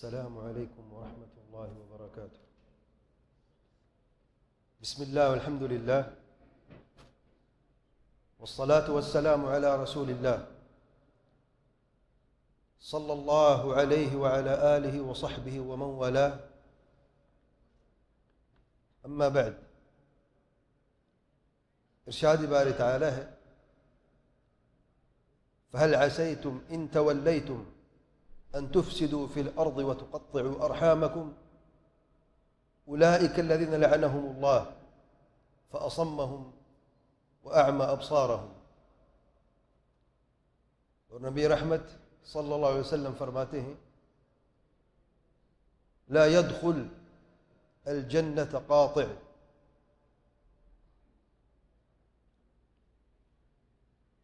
السلام عليكم ورحمة الله وبركاته. بسم الله والحمد لله والصلاة والسلام على رسول الله صلى الله عليه وعلى آله وصحبه ومن والاه. أما بعد إرشاد باري تعالى فهل عسيتم إن توليتم أن تفسدوا في الأرض وتقطعوا أرحامكم. أولئك الذين لعنهم الله فأصمهم وأعمى أبصارهم. والنبي رحمة صلى الله عليه وسلم فرماته لا يدخل الجنة قاطع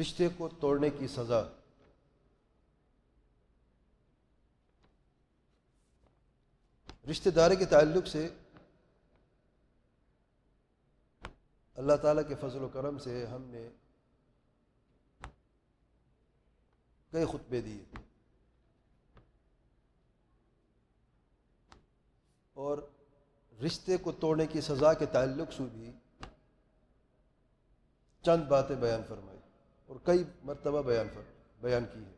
رشتے کو توڑنے کی سزا۔ رشتہ داری کے تعلق سے اللہ تعالیٰ کے فضل و کرم سے ہم نے کئی خطبے دیے۔ اور رشتے کو توڑنے کی سزا کے تعلق سے بھی چند باتیں بیان فرمائی۔ اور کئی مرتبہ بیان فر بیان کی ہے۔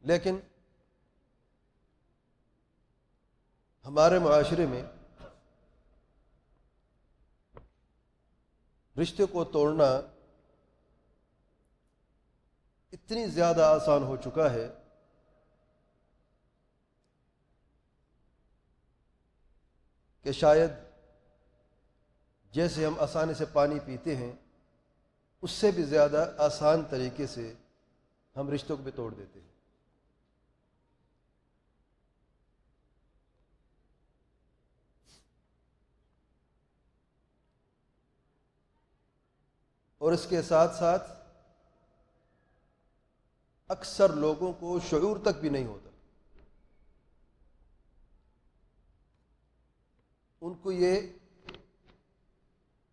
لیکن ہمارے معاشرے میں رشتے کو توڑنا اتنی زیادہ آسان ہو چکا ہے کہ شاید جیسے ہم آسانی سے پانی پیتے ہیں اس سے بھی زیادہ آسان طریقے سے ہم رشتوں کو بھی توڑ دیتے ہیں۔ اور اس کے ساتھ ساتھ اکثر لوگوں کو شعور تک بھی نہیں ہوتا۔ ان کو یہ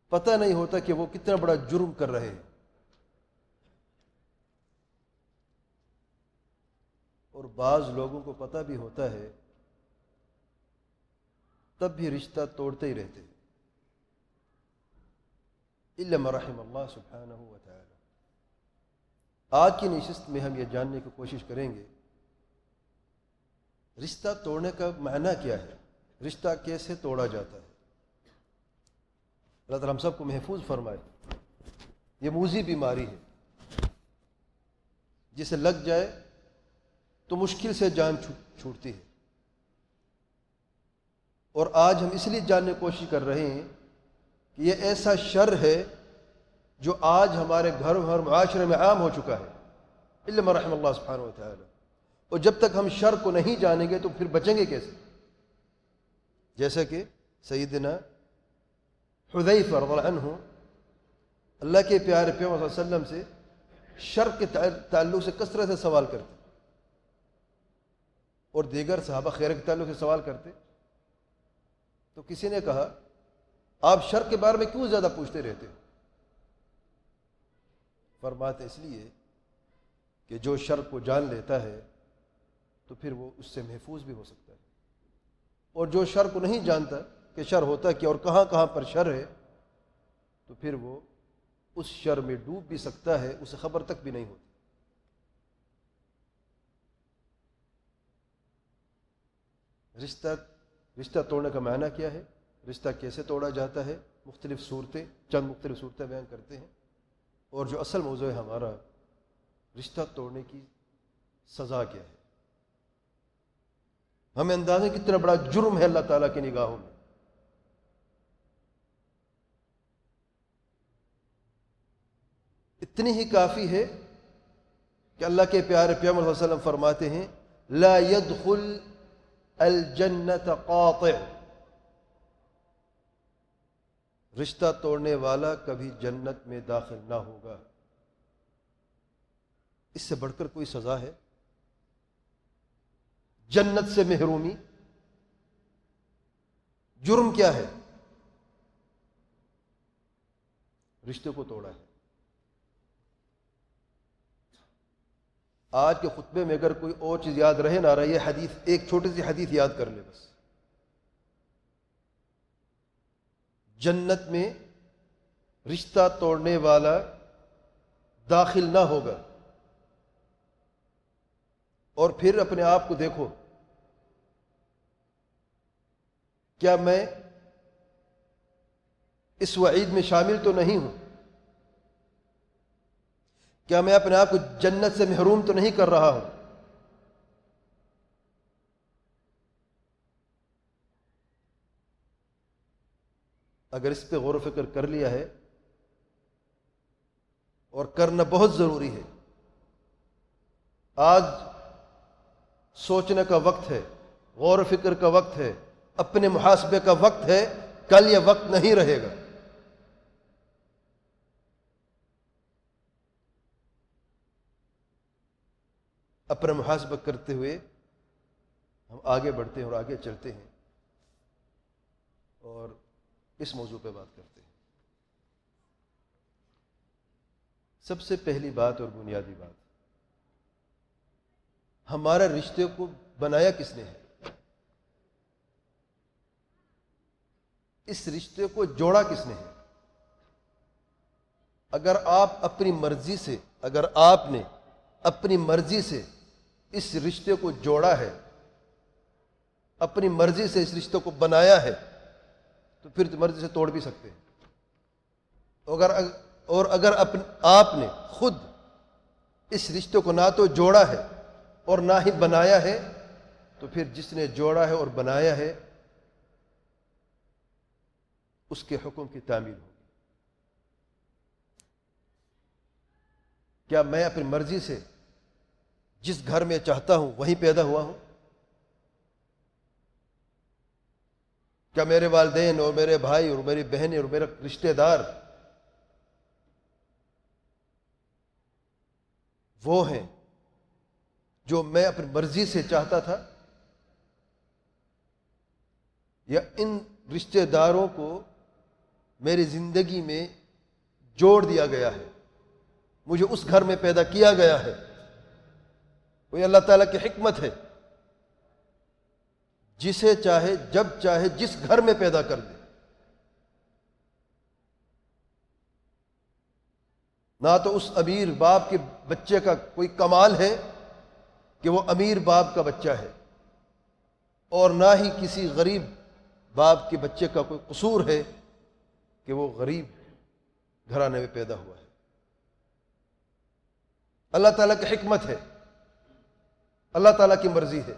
پتہ نہیں ہوتا کہ وہ کتنا بڑا جرم کر رہے ہیں۔ اور بعض لوگوں کو پتہ بھی ہوتا ہے، تب بھی رشتہ توڑتے ہی رہتے ہیں۔ علم رحم اللہ سبحانہ و تعالی آج کی نشست میں ہم یہ جاننے کی کوشش کریں گے، رشتہ توڑنے کا معنی کیا ہے؟ رشتہ کیسے توڑا جاتا ہے؟ اللہ تعالیٰ ہم سب کو محفوظ فرمائے۔ یہ موزی بیماری ہے۔ جسے لگ جائے تو مشکل سے جان چھوٹتی ہے۔ اور آج ہم اس لیے جاننے کی کوشش کر رہے ہیں کہ یہ ایسا شر ہے جو آج ہمارے گھر اور معاشرے میں عام ہو چکا ہے۔ علم رحم اللہ سبحانہ و تعالی۔ اور جب تک ہم شر کو نہیں جانیں گے تو پھر بچیں گے کیسے؟ جیسا کہ سیدنا حذیف رضی اللہ عنہ، اللہ کے پیارے پیغمبر صلی اللہ علیہ وسلم سے شر کے تعلق سے کثرت سے سوال کرتے؟ اور دیگر صحابہ خیر کے تعلق سے سوال کرتے؟ تو کسی نے کہا، آپ شر کے بارے میں کیوں زیادہ پوچھتے رہتے ہو؟ فرماتے اس لیے کہ جو شر کو جان لیتا ہے، تو پھر وہ اس سے محفوظ بھی ہو سکتا ہے۔ اور جو شر کو نہیں جانتا کہ شر ہوتا کہ اور کہاں کہاں پر شر ہے، تو پھر وہ اس شر میں ڈوب بھی سکتا ہے، اسے خبر تک بھی نہیں ہوتی۔ رشتہ رشتہ توڑنے کا معنی کیا ہے؟ رشتہ کیسے توڑا جاتا ہے؟ مختلف صورتیں، چند مختلف صورتیں بیان کرتے ہیں۔ اور جو اصل موضوع ہے ہمارا، رشتہ توڑنے کی سزا کیا ہے؟ ہمیں اندازہ کتنا بڑا جرم ہے اللہ تعالیٰ کی نگاہوں میں۔ اتنی ہی کافی ہے کہ اللہ کے پیارے پیام علیہ وسلم فرماتے ہیں، لا يدخل الجنت قاطع۔ رشتہ توڑنے والا کبھی جنت میں داخل نہ ہوگا۔ اس سے بڑھ کر کوئی سزا ہے؟ جنت سے محرومی۔ جرم کیا ہے؟ رشتے کو توڑا ہے۔ آج کے خطبے میں اگر کوئی اور چیز یاد رہے نہ رہے یہ حدیث، ایک چھوٹی سی حدیث یاد کر لے بس۔ جنت میں رشتہ توڑنے والا داخل نہ ہوگا۔ اور پھر اپنے آپ کو دیکھو۔ کیا میں اس وعید میں شامل تو نہیں ہوں؟ کیا میں اپنے آپ کو جنت سے محروم تو نہیں کر رہا ہوں؟ اگر اس پہ غور و فکر کر لیا ہے اور کرنا بہت ضروری ہے، آج سوچنے کا وقت ہے، غور و فکر کا وقت ہے، اپنے محاسبے کا وقت ہے، کل یہ وقت نہیں رہے گا۔ اپنا محاسبہ کرتے ہوئے ہم آگے بڑھتے ہیں اور آگے چلتے ہیں اور اس موضوع پہ بات کرتے ہیں۔ سب سے پہلی بات اور بنیادی بات ہمارے رشتے کو بنایا کس نے ہے؟ اس رشتے کو جوڑا کس نے ہے؟ اگر آپ اپنی مرضی سے، اگر آپ نے اپنی مرضی سے اس رشتے کو جوڑا ہے، اپنی مرضی سے اس رشتے کو بنایا ہے، تو پھر مرضی سے توڑ بھی سکتے ہیں۔ اگر اور اگر آپ نے خود اس رشتے کو نہ تو جوڑا ہے اور نہ ہی بنایا ہے، تو پھر جس نے جوڑا ہے اور بنایا ہے، اس کے حکم کی تعمیل ہوگی۔ کیا میں اپنی مرضی سے جس گھر میں چاہتا ہوں، وہیں پیدا ہوا ہوں۔ کیا میرے والدین اور میرے بھائی اور میری بہنیں اور میرے رشتہ دار وہ ہیں جو میں اپنی مرضی سے چاہتا تھا؟ یا ان رشتہ داروں کو میری زندگی میں جوڑ دیا گیا ہے؟ مجھے اس گھر میں پیدا کیا گیا ہے؟ وہ اللہ تعالیٰ کی حکمت ہے۔ جسے چاہے، جب چاہے، جس گھر میں پیدا کر دے۔ نہ تو اس امیر باپ کے بچے کا کوئی کمال ہے کہ وہ امیر باپ کا بچہ ہے۔ اور نہ ہی کسی غریب باپ کے بچے کا کوئی قصور ہے کہ وہ غریب گھرانے میں پیدا ہوا ہے۔ اللہ تعالیٰ کی حکمت ہے۔ اللہ تعالیٰ کی مرضی ہے۔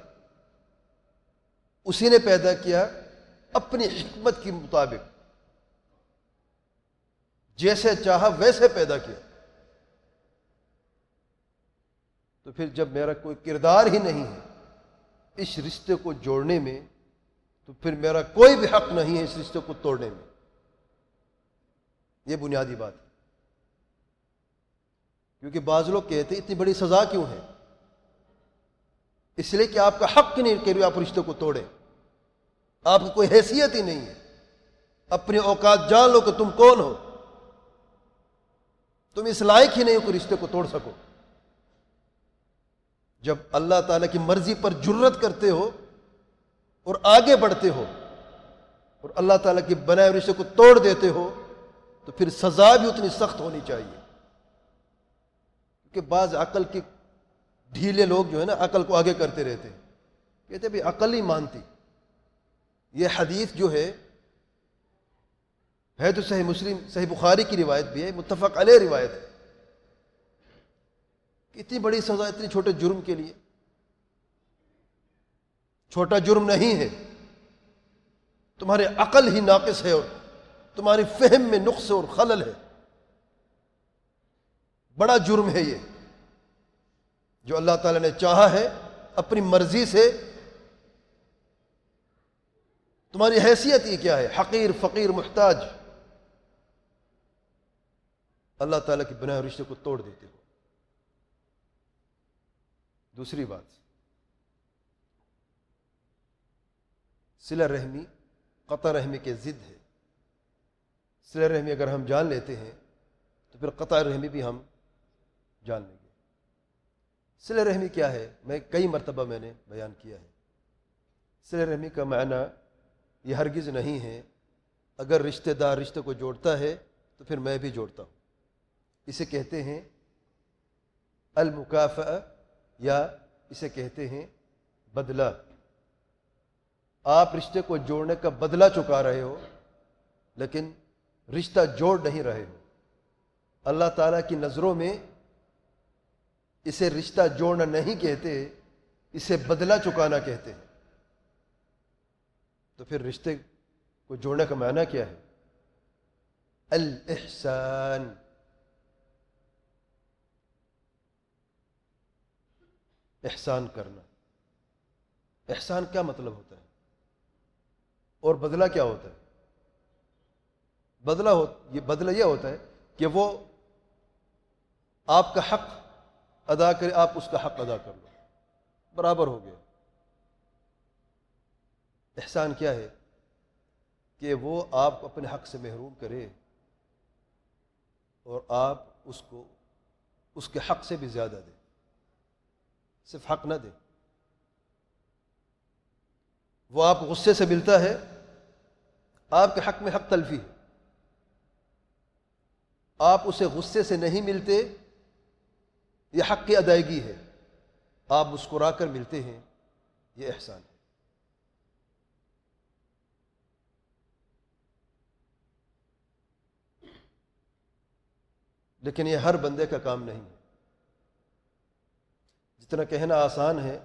اسی نے پیدا کیا اپنی حکمت کے مطابق۔ جیسے چاہا ویسے پیدا کیا۔ تو پھر جب میرا کوئی کردار ہی نہیں ہے اس رشتے کو جوڑنے میں، تو پھر میرا کوئی بھی حق نہیں ہے اس رشتے کو توڑنے میں۔ یہ بنیادی بات ہے۔ کیونکہ بعض لوگ کہتے اتنی بڑی سزا کیوں ہے؟ اس لیے کہ آپ کا حق نہیں کہ آپ رشتے کو توڑیں۔ آپ کی کوئی حیثیت ہی نہیں ہے۔ اپنے اوقات جان لو کہ تم کون ہو۔ تم اس لائق ہی نہیں ہو کہ رشتے کو توڑ سکو۔ جب اللہ تعالیٰ کی مرضی پر جرت کرتے ہو اور آگے بڑھتے ہو اور اللہ تعالیٰ کی بنائے رشتے کو توڑ دیتے ہو، تو پھر سزا بھی اتنی سخت ہونی چاہیے۔ کہ بعض عقل کے ڈھیلے لوگ جو ہے نا عقل کو آگے کرتے رہتے ہیں۔ کہتے بھی عقل ہی مانتی۔ یہ حدیث جو ہے ہے تو صحیح مسلم، صحیح بخاری کی روایت بھی ہے، متفق علیہ روایت ہے۔ اتنی بڑی سزا اتنی چھوٹے جرم کے لیے۔ چھوٹا جرم نہیں ہے۔ تمہارے عقل ہی ناقص ہے اور تمہاری فہم میں نقص اور خلل ہے۔ بڑا جرم ہے یہ۔ جو اللہ تعالیٰ نے چاہا ہے، اپنی مرضی سے تمہاری حیثیت یہ کیا ہے، حقیر، فقیر، محتاج۔ اللہ تعالیٰ کی بنا رشتے کو توڑ دیتے ہو۔ دوسری بات سلا رحمی، قطع رحمی کے ضد ہے۔ سلا رحمی اگر ہم جان لیتے ہیں، تو پھر قطع رحمی بھی ہم جان لیں گے۔ سل رحمی کیا ہے؟ میں کئی مرتبہ میں نے بیان کیا ہے۔ سل رحمی کا معنی یہ ہرگز نہیں ہے۔ اگر رشتہ دار رشتے کو جوڑتا ہے تو پھر میں بھی جوڑتا ہوں۔ اسے کہتے ہیں المکاف یا اسے کہتے ہیں بدلہ۔ آپ رشتے کو جوڑنے کا بدلہ چکا رہے ہو، لیکن رشتہ جوڑ نہیں رہے ہو۔ اللہ تعالیٰ کی نظروں میں اسے رشتہ جوڑنا نہیں کہتے، اسے بدلہ چکانا کہتے۔ ہیں تو پھر رشتے کو جوڑنے کا معنی کیا ہے؟ الاحسان۔ احسان کرنا۔ احسان کیا مطلب ہوتا ہے؟ اور بدلہ کیا ہوتا ہے؟ بدلہ ہو، یہ بدلہ یہ ہوتا ہے کہ وہ آپ کا حق ادا کرے، آپ اس کا حق ادا کر لو۔ برابر ہو گیا۔ احسان کیا ہے کہ وہ آپ اپنے حق سے محروم کرے اور آپ اس کو، اس کے حق سے بھی زیادہ دیں صرف حق نہ دیں وہ آپ غصے سے ملتا ہے۔ آپ کے حق میں حق تلفی ہے۔ آپ اسے غصے سے نہیں ملتے۔ یہ حق کی ادائیگی ہے۔ آپ مسکرا کر ملتے ہیں، یہ احسان ہے۔ لیکن یہ ہر بندے کا کام نہیں ہے۔ جتنا کہنا آسان ہے،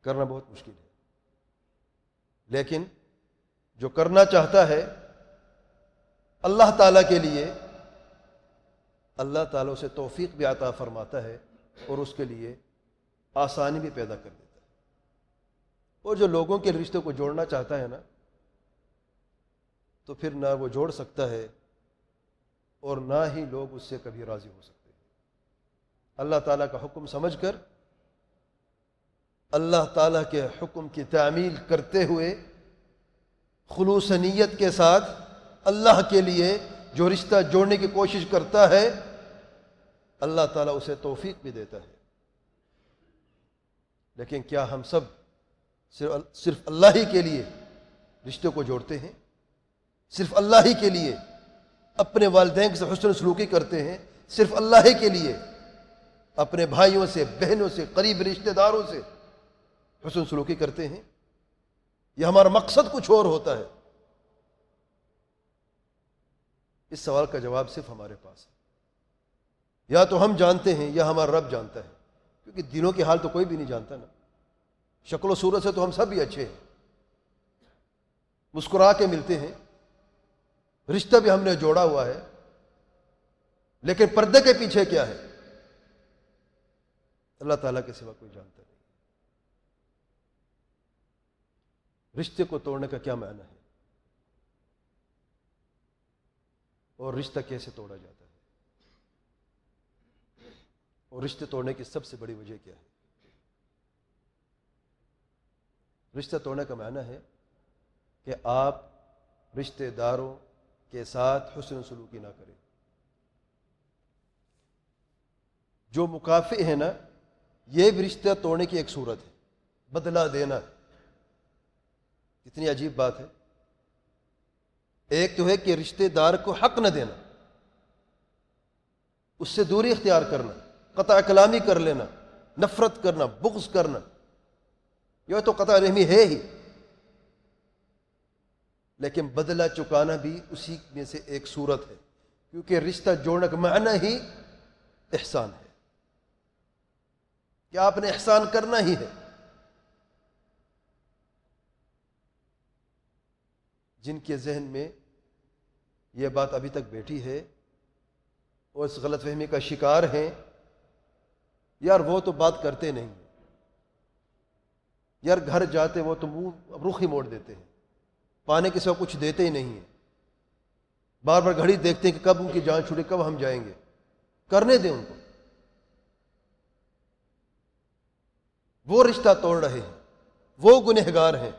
کرنا بہت مشکل ہے۔ لیکن جو کرنا چاہتا ہے، اللہ تعالیٰ کے لیے اللہ تعالیٰ سے توفیق بھی عطا فرماتا ہے اور اس کے لیے آسانی بھی پیدا کر دیتا ہے۔ اور جو لوگوں کے رشتے کو جوڑنا چاہتا ہے نا، تو پھر نہ وہ جوڑ سکتا ہے اور نہ ہی لوگ اس سے کبھی راضی ہو سکتے ہیں۔ اللہ تعالیٰ کا حکم سمجھ کر، اللہ تعالیٰ کے حکم کی تعمیل کرتے ہوئے، خلوص نیت کے ساتھ اللہ کے لیے جو رشتہ جوڑنے کی کوشش کرتا ہے اللہ تعالیٰ اسے توفیق بھی دیتا ہے۔ لیکن کیا ہم سب صرف اللہ ہی کے لیے رشتے کو جوڑتے ہیں؟ صرف اللہ ہی کے لیے اپنے والدین سے حسن سلوکی کرتے ہیں؟ صرف اللہ ہی کے لیے اپنے بھائیوں سے، بہنوں سے، قریب رشتہ داروں سے حسن سلوکی کرتے ہیں؟ یہ ہمارا مقصد کچھ اور ہوتا ہے۔ اس سوال کا جواب صرف ہمارے پاس ہے۔ یا تو ہم جانتے ہیں یا ہمارا رب جانتا ہے۔ کیونکہ دنوں کی حال تو کوئی بھی نہیں جانتا نا۔ شکل و صورت سے تو ہم سب بھی اچھے ہیں۔ مسکرا کے ملتے ہیں۔ رشتہ بھی ہم نے جوڑا ہوا ہے۔ لیکن پردے کے پیچھے کیا ہے؟ اللہ تعالیٰ کے سوا کوئی جانتا نہیں۔ رشتے کو توڑنے کا کیا معنی ہے؟ اور رشتہ کیسے توڑا جاتا ہے؟ اور رشتے توڑنے کی سب سے بڑی وجہ کیا ہے؟ رشتہ توڑنے کا معنی ہے کہ آپ رشتہ داروں کے ساتھ حسن سلوکی نہ کریں۔ جو مکافع ہے نا، یہ بھی رشتہ توڑنے کی ایک صورت ہے، بدلہ دینا۔ کتنی عجیب بات ہے۔ ایک تو ہے کہ رشتہ دار کو حق نہ دینا، اس سے دوری اختیار کرنا۔ قطع کلامی کر لینا، نفرت کرنا، بغض کرنا۔ یہ تو قطع رحمی ہے ہی۔ لیکن بدلہ چکانا بھی اسی میں سے ایک صورت ہے۔ کیونکہ رشتہ جوڑنے کا معنی ہی احسان ہے۔ کہ آپ نے احسان کرنا ہی ہے؟ جن کے ذہن میں یہ بات ابھی تک بیٹھی ہے اور اس غلط فہمی کا شکار ہیں۔ یار وہ تو بات کرتے نہیں۔ یار گھر جاتے وہ تو منہ رخ ہی موڑ دیتے ہیں۔ پانے کے سوا کچھ دیتے ہی نہیں ہیں۔ بار بار گھڑی دیکھتے ہیں کہ کب ان کی جان چھوٹے کب ہم جائیں گے۔ کرنے دیں ان کو۔ وہ رشتہ توڑ رہے ہیں۔ وہ گنہگار ہیں۔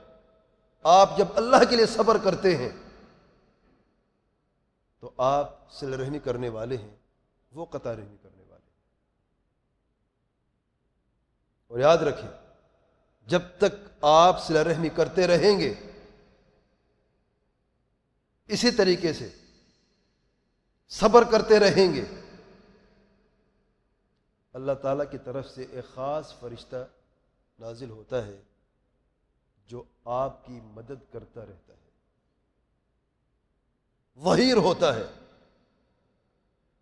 آپ جب اللہ کے لیے صبر کرتے ہیں، تو آپ سل رحمی کرنے والے ہیں۔ وہ قطع رحمی کرنے والے اور یاد رکھیں، جب تک آپ سلا رحمی کرتے رہیں گے، اسی طریقے سے صبر کرتے رہیں گے، اللہ تعالیٰ کی طرف سے ایک خاص فرشتہ نازل ہوتا ہے جو آپ کی مدد کرتا رہتا ہے۔ وہیر ہوتا ہے۔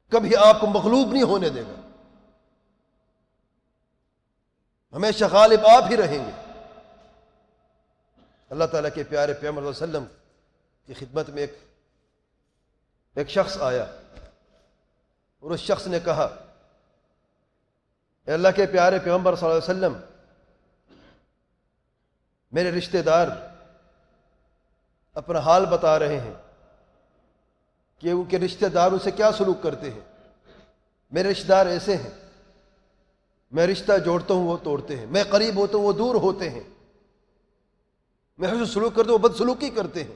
کبھی آپ کو مغلوب نہیں ہونے دے گا۔ ہمیشہ غالب آپ ہی رہیں گے۔ اللہ تعالیٰ کے پیارے پیمر وسلم کی خدمت میں ایک ایک شخص آیا۔ اور اس شخص نے کہا، اے اللہ کے پیارے پیغمبر صلی اللہ علیہ وسلم، میرے رشتہ دار اپنا حال بتا رہے ہیں کہ ان کے رشتہ داروں سے کیا سلوک کرتے ہیں۔ میرے رشتہ دار ایسے ہیں۔ میں رشتہ جوڑتا ہوں وہ توڑتے ہیں میں قریب ہوتا ہوں وہ دور ہوتے ہیں میں حسن سلوک کرتا ہوں وہ بد سلوکی کرتے ہیں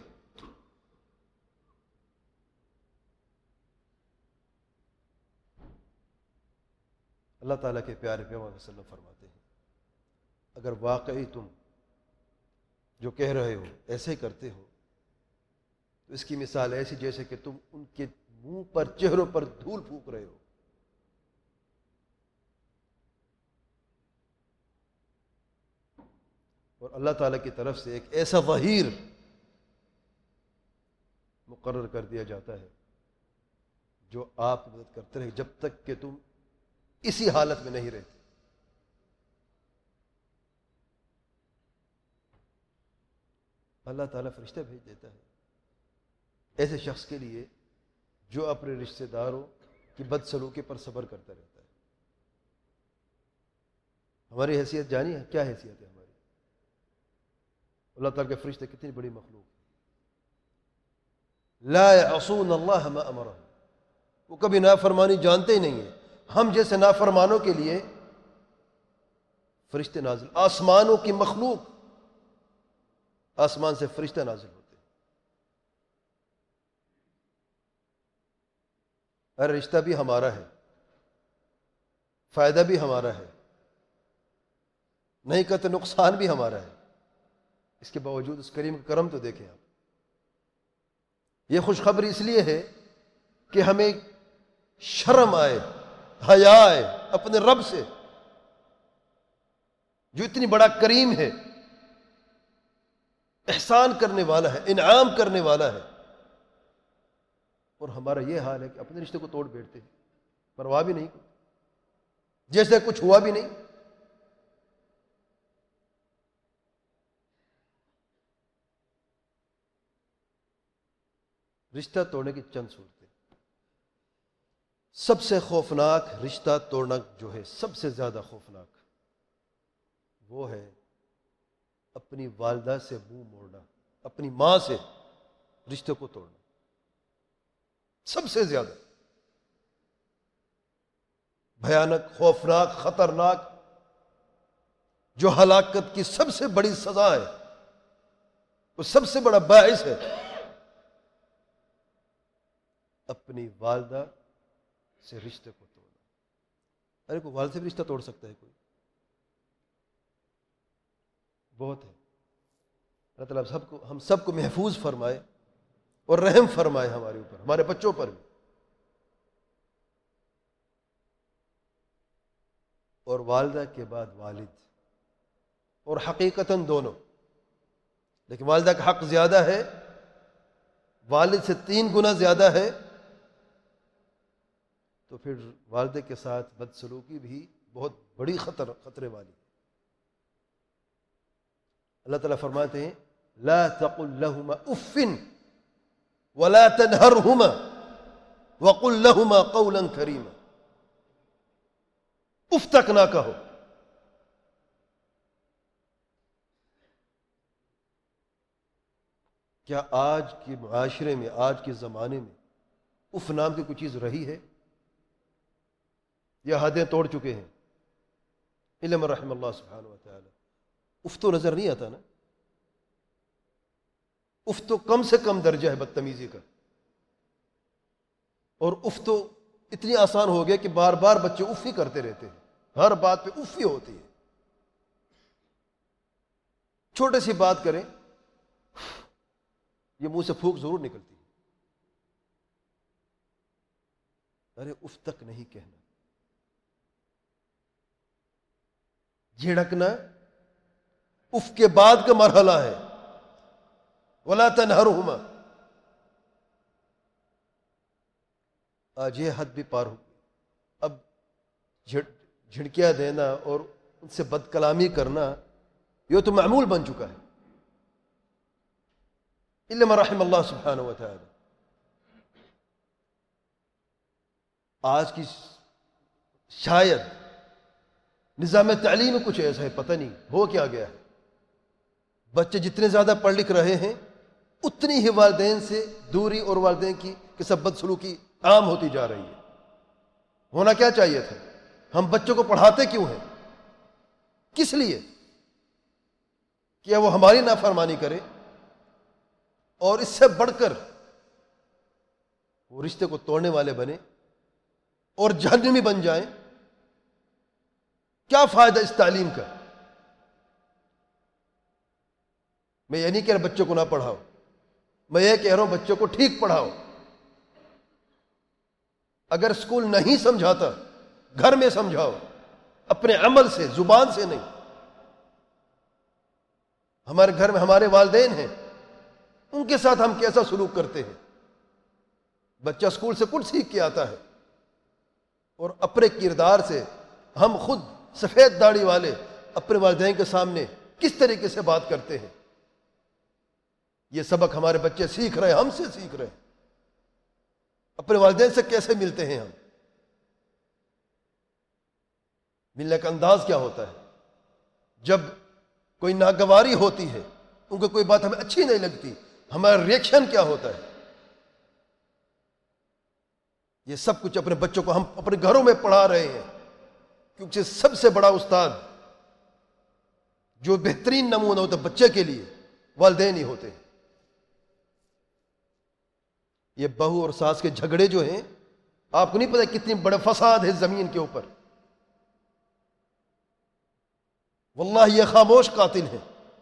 اللہ تعالیٰ کے پیارے پیغمبر وسلم فرماتے ہیں، اگر واقعی تم جو کہہ رہے ہو ایسے کرتے ہو، تو اس کی مثال ایسی جیسے کہ تم ان کے منہ پر، چہروں پر دھول پھونک رہے ہو۔ اور اللہ تعالیٰ کی طرف سے ایک ایسا وحیر مقرر کر دیا جاتا ہے جو آپ مدد کرتے رہے جب تک کہ تم اسی حالت میں نہیں رہتے۔ اللہ تعالیٰ فرشتہ بھیج دیتا ہے۔ ایسے شخص کے لیے جو اپنے رشتہ داروں کی بد سلوکی پر صبر کرتا رہتا ہے۔ ہماری حیثیت جانی ہے کیا حیثیت ہے ہماری؟ اللہ تعالیٰ کے فرشتے کتنی بڑی مخلوق لا اصون اللہ ما امر وہ کبھی نافرمانی جانتے ہی نہیں ہیں۔ ہم جیسے نافرمانوں کے لیے فرشتے نازل، آسمانوں کی مخلوق آسمان سے فرشتہ نازل ہوتے ارے رشتہ بھی ہمارا ہے، فائدہ بھی ہمارا ہے، نہیں کہتے نقصان بھی ہمارا ہے۔ اس کے باوجود اس کریم کا کرم تو دیکھیں آپ۔ یہ خوشخبری اس لیے ہے کہ ہمیں شرم آئے، حیا آئے اپنے رب سے۔ جو اتنی بڑا کریم ہے، احسان کرنے والا ہے، انعام کرنے والا ہے۔ اور ہمارا یہ حال ہے کہ اپنے رشتے کو توڑ بیٹھتے ہیں۔ پرواہ بھی نہیں۔ جیسے کچھ ہوا بھی نہیں۔ رشتہ توڑنے کی چند صورتیں۔ سب سے خوفناک رشتہ توڑنا جو ہے، سب سے زیادہ خوفناک، وہ ہے اپنی والدہ سے منہ موڑنا، اپنی ماں سے رشتے کو توڑنا۔ سب سے زیادہ۔ بھیانک، خوفناک، خطرناک، جو ہلاکت کی سب سے بڑی سزا ہے، وہ سب سے بڑا باعث ہے اپنی والدہ سے رشتے کو توڑنا۔ ارے، کوئی والد سے بھی رشتہ توڑ سکتا ہے کوئی؟ بہت ہے۔ اللہ تعالیٰ سب کو، ہم سب کو محفوظ فرمائے اور رحم فرمائے ہمارے اوپر، ہمارے بچوں پر بھی۔ اور والدہ کے بعد والد۔ اور حقیقتاً دونوں۔ لیکن والدہ کا حق زیادہ ہے، والد سے تین گنا زیادہ ہے۔ تو پھر والدے کے ساتھ بدسلوکی بھی بہت بڑی خطر، خطرے والی۔ اللہ تعالیٰ فرماتے ہیں، لا تقل لهما افن ولا تنهرهما وقل لهما قولا كريما۔ اف تک نہ کہو۔ کیا آج کے معاشرے میں، آج کے زمانے میں اف نام کی کوئی چیز رہی ہے؟ یا حدیں توڑ چکے ہیں۔ علم رحم اللہ سبحانہ و تعالی۔ اف تو نظر نہیں آتا نا۔ اف تو کم سے کم درجہ ہے بدتمیزی کا۔ اور اف تو اتنی آسان ہو گیا کہ بار بار بچے اف ہی کرتے رہتے ہیں۔ ہر بات پہ اف ہی ہوتی ہے۔ چھوٹے سی بات کریں۔ یہ منہ سے پھوک ضرور نکلتی ہے۔ ارے اف تک نہیں کہنا۔ جھڑکنا اف کے بعد کا مرحلہ ہے۔ ولا تنہرہما۔ آج یہ حد بھی پار ہو اب جھڑکیاں دینا اور ان سے بد کلامی کرنا، یہ تو معمول بن چکا ہے۔ علم رحم اللہ سبحانہ و تعالی آج کی شاید نظام تعلیم کچھ ایسا ہے، پتہ نہیں، ہو کیا گیا؟ ہے بچے جتنے زیادہ پڑھ لکھ رہے ہیں، اتنی ہی والدین سے دوری اور والدین کی سب بد سلوکی عام ہوتی جا رہی ہے۔ ہونا کیا چاہیے تھا؟ ہم بچوں کو پڑھاتے کیوں ہیں؟ کس لیے؟ کیا وہ ہماری نافرمانی کرے؟ اور اس سے بڑھ کر وہ رشتے کو توڑنے والے بنے اور جہنمی بن جائیں؟ کیا فائدہ اس تعلیم کا؟ میں یہ نہیں کہہ رہا بچوں کو نہ پڑھاؤ، میں یہ کہہ رہا ہوں بچوں کو ٹھیک پڑھاؤ۔ اگر اسکول نہیں سمجھاتا، گھر میں سمجھاؤ، اپنے عمل سے، زبان سے نہیں۔ ہمارے گھر میں ہمارے والدین ہیں، ان کے ساتھ ہم کیسا سلوک کرتے ہیں؟ بچہ اسکول سے کچھ سیکھ کے آتا ہے اور اپنے کردار سے ہم خود سفید داڑھی والے اپنے والدین کے سامنے کس طریقے سے بات کرتے ہیں؟ یہ سبق ہمارے بچے سیکھ رہے ہیں، ہم سے سیکھ رہے ہیں۔ اپنے والدین سے کیسے ملتے ہیں ہم؟ ملنے کا انداز کیا ہوتا ہے؟ جب کوئی ناگواری ہوتی ہے، ان کو کوئی بات ہمیں اچھی نہیں لگتی، ہمارا ریئیکشن کیا ہوتا ہے؟ یہ سب کچھ اپنے بچوں کو ہم اپنے گھروں میں پڑھا رہے ہیں۔ کیونکہ سب سے بڑا استاد جو بہترین نمونہ ہوتا ہے بچے کے لیے، والدین ہی ہوتے ہیں۔ یہ بہو اور ساس کے جھگڑے جو ہیں، آپ کو نہیں پتا کتنی بڑے فساد ہے زمین کے اوپر۔ واللہ یہ خاموش قاتل ہیں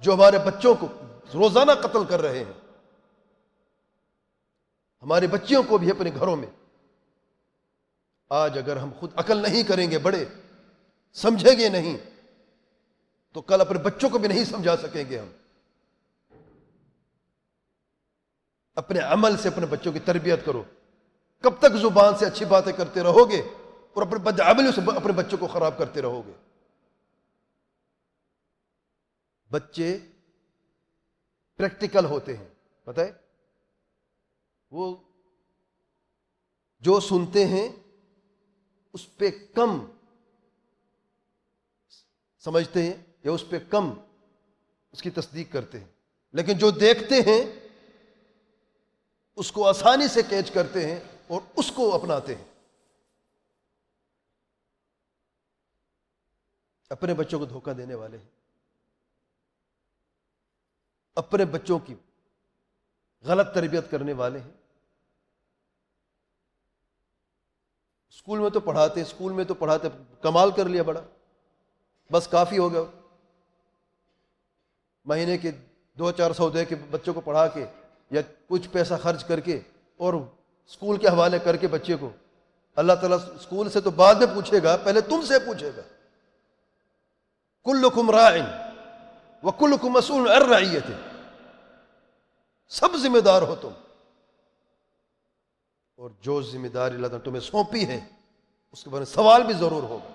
جو ہمارے بچوں کو روزانہ قتل کر رہے ہیں۔ ہمارے بچیوں کو بھی اپنے گھروں میں آج اگر ہم خود عقل نہیں کریں گے بڑے، سمجھیں گے نہیں، تو کل اپنے بچوں کو بھی نہیں سمجھا سکیں گے ہم۔ اپنے عمل سے اپنے بچوں کی تربیت کرو۔ کب تک زبان سے اچھی باتیں کرتے رہو گے اور اپنے بد سے اپنے بچوں کو خراب کرتے رہو گے۔ بچے پریکٹیکل ہوتے ہیں، پتہ ہے؟ وہ جو سنتے ہیں اس پہ کم سمجھتے ہیں یا اس پہ کم اس کی تصدیق کرتے ہیں۔ لیکن جو دیکھتے ہیں، اس کو آسانی سے کیچ کرتے ہیں اور اس کو اپناتے ہیں۔ اپنے بچوں کو دھوکہ دینے والے ہیں۔ اپنے بچوں کی غلط تربیت کرنے والے ہیں۔ اسکول میں تو پڑھاتے، اسکول میں تو پڑھاتے، کمال کر لیا بڑا۔ بس کافی ہو گیا۔ مہینے کے دو چار سو دے کے بچوں کو پڑھا کے یا کچھ پیسہ خرچ کر کے اور اسکول کے حوالے کر کے بچے کو۔ اللہ تعالیٰ اسکول سے تو بعد میں پوچھے گا، پہلے تم سے پوچھے گا۔ کل حکم رائن وہ کل حکم مسول ار رہی سب ذمہ دار ہو تم۔ اور جو ذمہ داری اللہ تعالیٰ تمہیں سونپی ہے، اس کے بارے میں سوال بھی ضرور ہوگا۔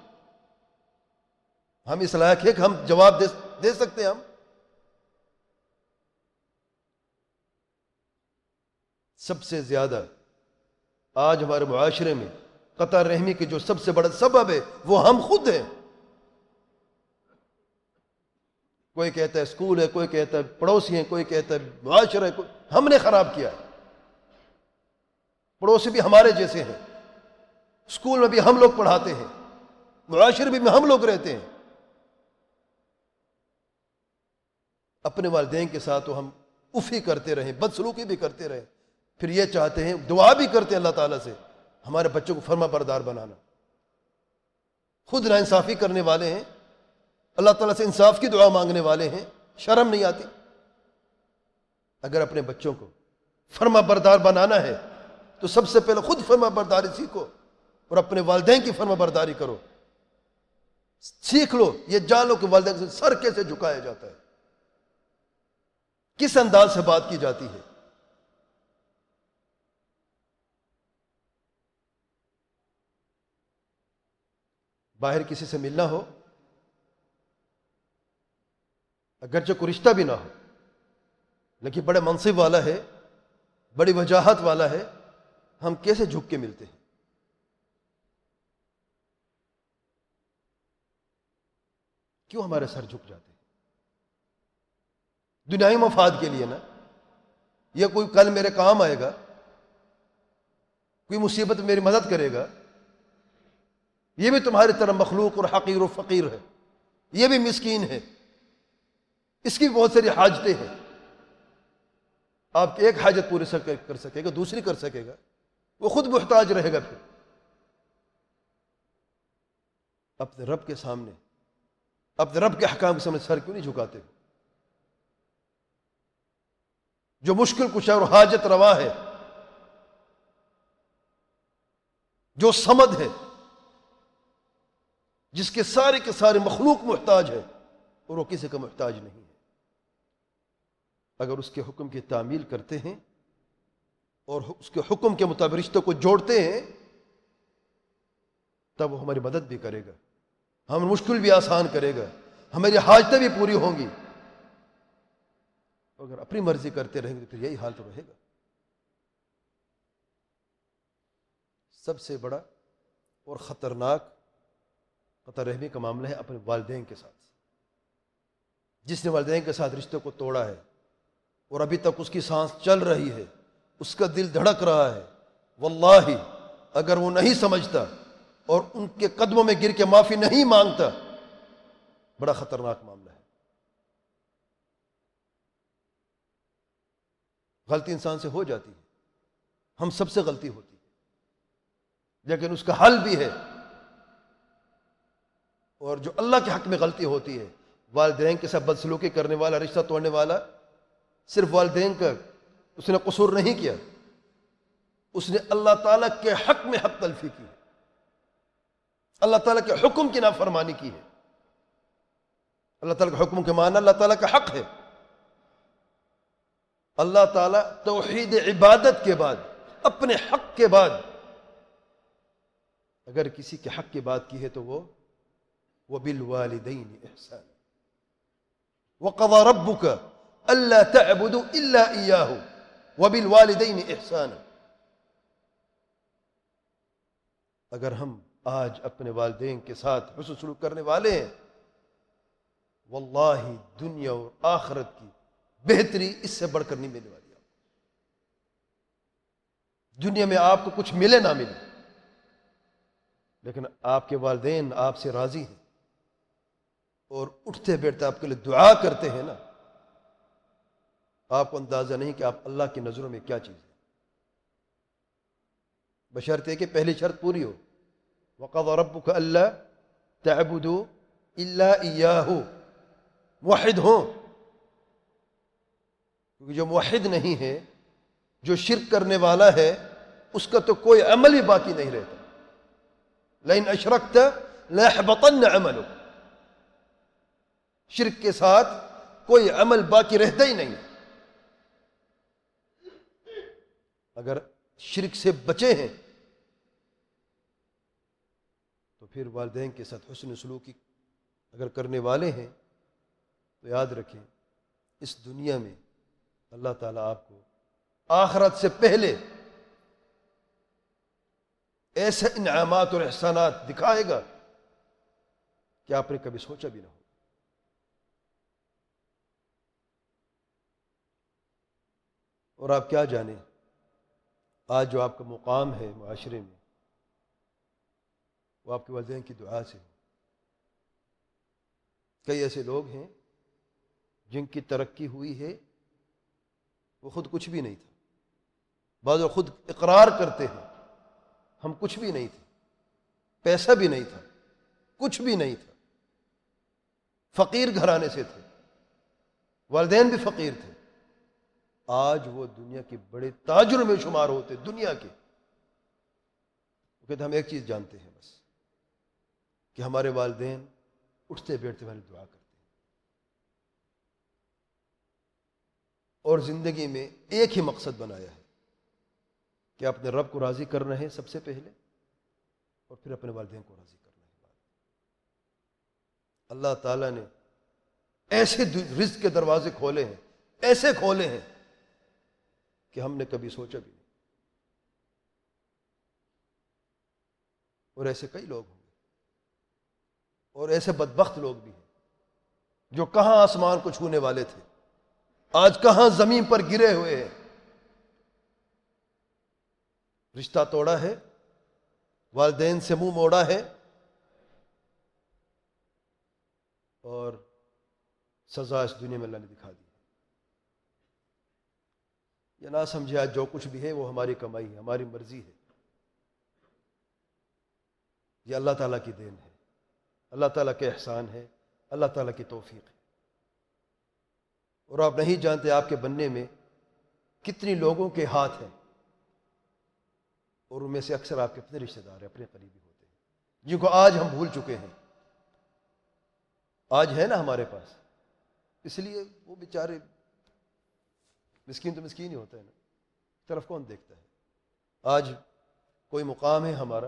ہم اس لائق ہے کہ ہم جواب دے دے سکتے ہیں ہم۔ سب سے زیادہ آج ہمارے معاشرے میں قطع رحمی کے جو سب سے بڑا سبب ہے، وہ ہم خود ہیں۔ کوئی کہتا ہے اسکول ہے، کوئی کہتا ہے پڑوسی ہیں، کوئی کہتا ہے معاشرہ ہے ہم نے خراب کیا ہے۔ پڑوسی بھی ہمارے جیسے ہیں۔ اسکول میں بھی ہم لوگ پڑھاتے ہیں۔ معاشرے بھی میں ہم لوگ رہتے ہیں۔ اپنے والدین کے ساتھ تو ہم افی کرتے رہیں بدسلوکی بھی کرتے رہیں پھر یہ چاہتے ہیں، دعا بھی کرتے ہیں اللہ تعالیٰ سے، ہمارے بچوں کو فرما بردار بنانا۔ خود نا انصافی کرنے والے ہیں۔ اللہ تعالیٰ سے انصاف کی دعا مانگنے والے ہیں۔ شرم نہیں آتی۔ اگر اپنے بچوں کو فرما بردار بنانا ہے تو سب سے پہلے خود فرما برداری سیکھو اور اپنے والدین کی فرما برداری کرو۔ سیکھ لو، یہ جان لو کہ والدین سے سر کیسے جھکایا جاتا ہے۔ کس انداز سے بات کی جاتی ہے؟ باہر کسی سے ملنا ہو، اگرچہ کوئی رشتہ بھی نہ ہو، لیکن بڑے منصب والا ہے، بڑی وجاہت والا ہے ہم کیسے جھک کے ملتے ہیں؟ کیوں ہمارے سر جھک جاتے ہیں؟ دنیائی مفاد کے لیے نا۔ یہ کوئی کل میرے کام آئے گا، کوئی مصیبت میری مدد کرے گا، یہ بھی تمہاری طرح مخلوق اور حقیر و فقیر ہے۔ یہ بھی مسکین ہے۔ اس کی بہت ساری حاجتیں ہیں۔ آپ ایک حاجت پوری کر سکے گا، دوسری کر سکے گا۔ وہ خود محتاج رہے گا پھر۔ اپنے رب کے سامنے، اپنے رب کے حکام کے سامنے سر کیوں نہیں جھکاتے؟ جو مشکل کچھ ہے اور حاجت روا ہے، جو سمد ہے، جس کے سارے کے سارے مخلوق محتاج ہے اور وہ کسی کا محتاج نہیں ہے۔ اگر اس کے حکم کی تعمیل کرتے ہیں اور اس کے حکم کے مطابق رشتوں کو جوڑتے ہیں، تب وہ ہماری مدد بھی کرے گا۔ ہم مشکل بھی آسان کرے گا۔ ہماری حاجتیں بھی پوری ہوں گی۔ اگر اپنی مرضی کرتے رہیں گے تو یہی حال تو رہے گا۔ سب سے بڑا اور خطرناک قطر رحمی کا معاملہ ہے اپنے والدین کے ساتھ۔ جس نے والدین کے ساتھ رشتے کو توڑا ہے اور ابھی تک اس کی سانس چل رہی ہے اس کا دل دھڑک رہا ہے۔ واللہ، اگر وہ نہیں سمجھتا اور ان کے قدموں میں گر کے معافی نہیں مانگتا، بڑا خطرناک معاملہ ہے۔ غلطی انسان سے ہو جاتی ہے۔ ہم سب سے غلطی ہوتی ہے۔ لیکن اس کا حل بھی ہے۔ اور جو اللہ کے حق میں غلطی ہوتی ہے، والدین کے ساتھ بدسلوکی کرنے والا، رشتہ توڑنے والا، صرف والدین کا اس نے قصور نہیں کیا۔ اس نے اللہ تعالیٰ کے حق میں حق تلفی کی۔ اللہ تعالیٰ کے حکم کی نافرمانی کی ہے۔ اللہ تعالیٰ کے حکم کے معنی اللہ تعالیٰ کا حق ہے۔ اللہ تعالیٰ توحید عبادت کے بعد، اپنے حق کے بعد، اگر کسی کے حق کی بات کی ہے تو وہ، وبالوالدين إحسانا۔ وقضى ربك ألا تعبدوا إلا إياه۔ وبالوالدين إحسانا اگر ہم آج اپنے والدین کے ساتھ حسن سلوک کرنے والے ہیں، واللہ دنیا اور آخرت کی بہتری اس سے بڑھ کر نہیں ملنے والی۔ دنیا میں آپ کو کچھ ملے نہ ملے۔ لیکن آپ کے والدین آپ سے راضی ہیں اور اٹھتے بیٹھتے آپ کے لیے دعا کرتے ہیں نا۔ آپ کو اندازہ نہیں کہ آپ اللہ کی نظروں میں کیا چیز ہے۔ بشرط ہے کہ پہلی شرط پوری ہو۔ وقت اور ابو اللہ تعبد اللہ موحد ہوں۔ کیونکہ جو موحد نہیں ہے، جو شرک کرنے والا ہے، اس کا تو کوئی عمل ہی باقی نہیں رہتا۔ لین اشرکت لحبطن عملک شرک کے ساتھ کوئی عمل باقی رہتا ہی نہیں۔ اگر شرک سے بچے ہیں، تو پھر والدین کے ساتھ حسن سلوکی اگر کرنے والے ہیں، تو یاد رکھیں، اس دنیا میں اللہ تعالیٰ آپ کو آخرت سے پہلے ایسے انعامات اور احسانات دکھائے گا کہ آپ نے کبھی سوچا بھی نہ ہو۔ اور آپ کیا جانیں؟ آج جو آپ کا مقام ہے معاشرے میں، وہ آپ کے والدین کی دعا سے کئی ایسے لوگ ہیں جن کی ترقی ہوئی ہے، وہ خود کچھ بھی نہیں تھا۔ بعض وہ خود اقرار کرتے ہیں، ہم کچھ بھی نہیں تھے، پیسہ بھی نہیں تھا، کچھ بھی نہیں تھا۔ فقیر گھرانے سے تھے۔ والدین بھی فقیر تھے۔ آج وہ دنیا کے بڑے تاجر میں شمار ہوتے، دنیا کے۔ وہ کہتے ہم ایک چیز جانتے ہیں بس، کہ ہمارے والدین اٹھتے بیٹھتے والے دعا کرتے ہیں۔ اور زندگی میں ایک ہی مقصد بنایا ہے، کہ اپنے رب کو راضی کرنا ہے سب سے پہلے، اور پھر اپنے والدین کو راضی کرنا ہے۔ اللہ تعالیٰ نے ایسے رزق کے دروازے کھولے ہیں، ایسے کھولے ہیں کہ ہم نے کبھی سوچا بھی نہیں۔ اور ایسے کئی لوگ ہوں گے۔ اور ایسے بدبخت لوگ بھی ہیں جو کہاں آسمان کو چھونے والے تھے، آج کہاں زمین پر گرے ہوئے ہیں۔ رشتہ توڑا ہے، والدین سے منہ موڑا ہے۔ اور سزا اس دنیا میں اللہ نے دکھا دی۔ یا نہ سمجھے آج جو کچھ بھی ہے وہ ہماری کمائی ہے، ہماری مرضی ہے۔ یہ اللہ تعالیٰ کی دین ہے۔ اللہ تعالیٰ کے احسان ہے۔ اللہ تعالیٰ کی توفیق ہے۔ اور آپ نہیں جانتے آپ کے بننے میں کتنی لوگوں کے ہاتھ ہیں۔ اور ان میں سے اکثر آپ کے اپنے رشتے دار ہیں، اپنے قریبی ہوتے ہیں۔ جن کو آج ہم بھول چکے ہیں۔ آج ہے نا ہمارے پاس۔ اس لیے وہ بیچارے مسکین تو مسکین ہی ہوتا ہے نا۔ طرف کون دیکھتا ہے؟ آج کوئی مقام ہے ہمارا،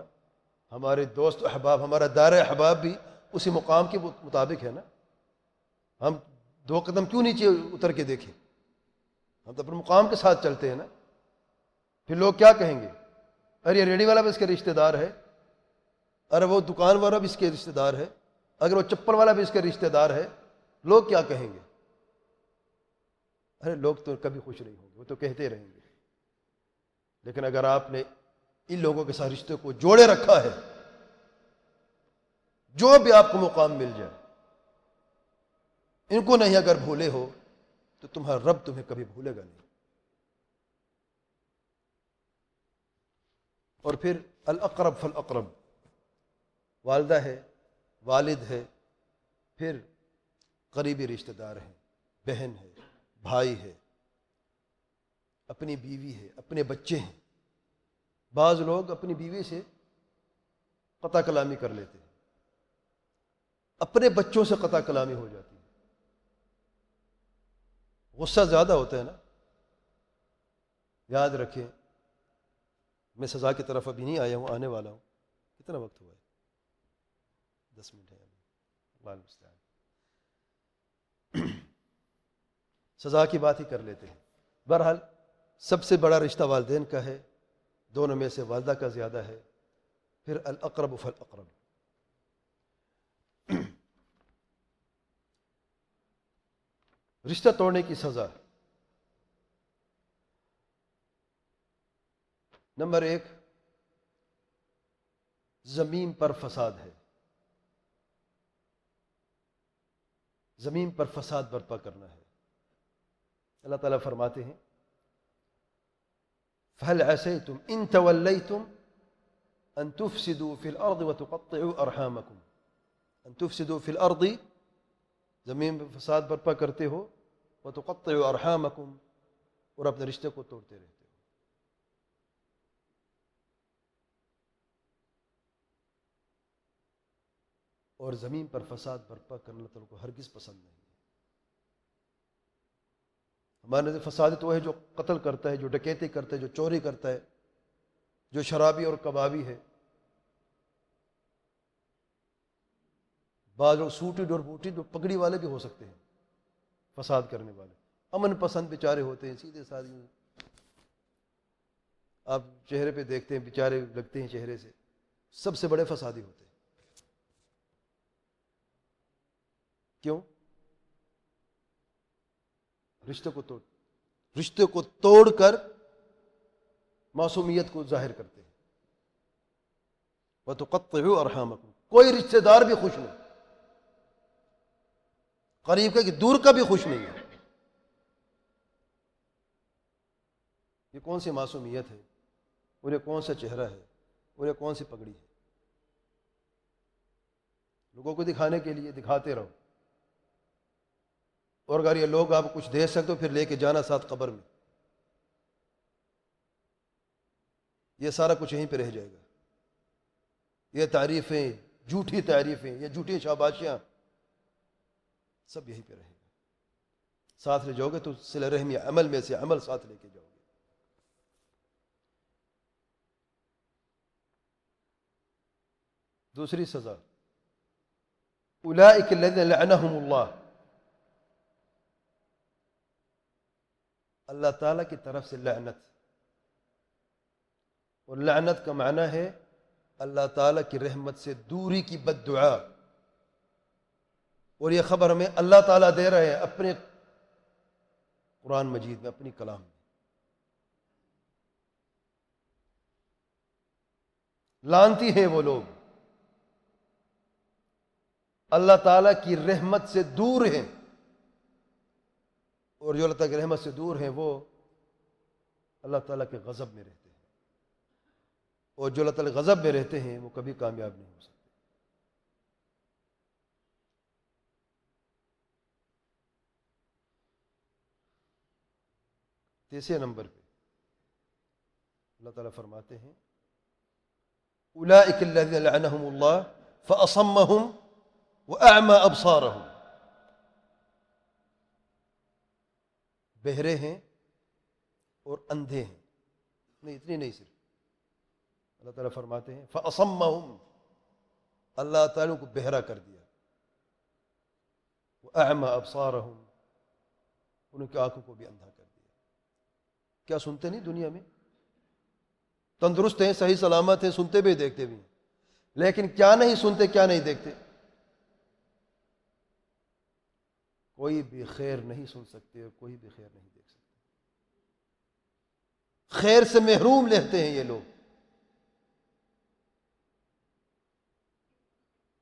ہمارے دوست و احباب، ہمارا دار احباب بھی اسی مقام کے مطابق ہے نا۔ ہم دو قدم کیوں نیچے اتر کے دیکھیں؟ ہم تو اپنے مقام کے ساتھ چلتے ہیں نا۔ پھر لوگ کیا کہیں گے؟ ارے، یہ ریڈی والا بھی اس کے رشتہ دار ہے۔ ارے، وہ دکان والا بھی اس کے رشتہ دار ہے۔ اگر وہ چپل والا بھی اس کے رشتہ دار ہے، لوگ کیا کہیں گے؟ ارے لوگ تو کبھی خوش نہیں ہوں گے، وہ تو کہتے رہیں گے۔ لیکن اگر آپ نے ان لوگوں کے ساتھ رشتے کو جوڑے رکھا ہے، جو بھی آپ کو مقام مل جائے، ان کو نہیں اگر بھولے ہو، تو تمہارا رب تمہیں کبھی بھولے گا نہیں۔ اور پھر الاقرب فالاقرب۔ والدہ ہے، والد ہے، پھر قریبی رشتہ دار ہیں، بہن ہے۔ بھائی ہے، اپنی بیوی ہے، اپنے بچے ہیں۔ بعض لوگ اپنی بیوی سے قطع کلامی کر لیتے ہیں۔ اپنے بچوں سے قطع کلامی ہو جاتی ہے۔ غصہ زیادہ ہوتا ہے نا۔ یاد رکھیں، میں سزا کی طرف ابھی نہیں آیا ہوں، آنے والا ہوں۔ کتنا وقت ہوا ہے؟ دس منٹ ہے۔ سزا کی بات ہی کر لیتے ہیں۔ بہرحال، سب سے بڑا رشتہ والدین کا ہے، دونوں میں سے والدہ کا زیادہ ہے۔ پھر الاقرب فالاقرب۔ رشتہ توڑنے کی سزا۔ نمبر ایک، زمین پر فساد ہے۔ زمین پر فساد برپا کرنا ہے۔ اللہ تعالیٰ فرماتے ہیں فَهَلْ عَسَيْتُمْ إِن تَوَلَّيْتُمْ أَن تُفْسِدُوا فِي الْأَرْضِ وَتُقَطِّعُوا أَرْحَامَكُمْ؟ أَن تُفْسِدُوا فِي الْأَرْضِ زمین میں فساد برپا کرتے ہو وَتُقَطِّعُوا أَرْحَامَكُمْ. اور اپنے رشتے کو توڑتے رہتے ہو اور زمین پر فساد برپا کرنا تلو ہرگز پسند نہیں۔ ہمارے نظر فساد تو ہے جو قتل کرتا ہے، جو ڈکیتی کرتا ہے، جو چوری کرتا ہے، جو شرابی اور کبابی ہے۔ بعض لوگ سوٹی ڈور بوٹی جو پگڑی والے بھی ہو سکتے ہیں فساد کرنے والے۔ امن پسند بیچارے ہوتے ہیں، سیدھے سادی۔ آپ چہرے پہ دیکھتے ہیں، بیچارے لگتے ہیں چہرے سے۔ سب سے بڑے فسادی ہوتے ہیں۔ کیوں؟ رشتے کو توڑ رشتے کو توڑ کر معصومیت کو ظاہر کرتے ہیں۔ وہ تو قطع اور کوئی رشتے دار بھی خوش نہیں۔ قریب کا کہ دور کا بھی خوش نہیں ہے۔ یہ کون سی معصومیت ہے؟ اور یہ کون سا چہرہ ہے؟ اور یہ کون سی پگڑی ہے؟ لوگوں کو دکھانے کے لیے دکھاتے رہو۔ اور اگر یہ لوگ آپ کچھ دے سکتے ہو، پھر لے کے جانا ساتھ قبر میں۔ یہ سارا کچھ یہیں پہ رہ جائے گا۔ یہ تعریفیں، جھوٹی تعریفیں، یہ جھوٹی شاباشیاں سب یہیں پہ رہے گا ساتھ لے جاؤ گے تو سل رحمی عمل میں سے عمل ساتھ لے کے جاؤ گے۔ دوسری سزا۔ الذين لعنهم اللہ۔ اللہ تعالیٰ کی طرف سے لعنت۔ اور لعنت کا معنی ہے اللہ تعالیٰ کی رحمت سے دوری کی بد دعا۔ اور یہ خبر ہمیں اللہ تعالیٰ دے رہے ہیں اپنے قرآن مجید میں، اپنی کلام میں۔ لانتی ہیں وہ لوگ۔ اللہ تعالیٰ کی رحمت سے دور ہیں۔ اور جو اللہ تعالیٰ کی رحمت سے دور ہیں وہ اللہ تعالیٰ کے غضب میں رہتے ہیں۔ اور جو اللہ تعالیٰ غضب میں رہتے ہیں وہ کبھی کامیاب نہیں ہو سکتے۔ تیسرے نمبر پہ اللہ تعالیٰ فرماتے ہیں لعنهم اللہ فأصمهم وأعمى أبصارهم بہرے ہیں اور اندھے ہیں۔ نہیں، اتنی نہیں صرف۔ اللہ تعالیٰ فرماتے ہیں، فَأَصَمَّهُمْ۔ اللہ تعالیٰ کو بہرا کر دیا۔ وہ وَأَعْمَى أَبْصَارَهُمْ۔ ان کی آنکھوں کو بھی اندھا کر دیا۔ کیا سنتے نہیں دنیا میں؟ تندرست ہیں، صحیح سلامت ہیں، سنتے بھی، دیکھتے بھی لیکن کیا نہیں سنتے، کیا نہیں دیکھتے؟ کوئی بھی خیر نہیں سن سکتے اور کوئی بھی خیر نہیں دیکھ سکتے۔ خیر سے محروم لیتے ہیں یہ لوگ۔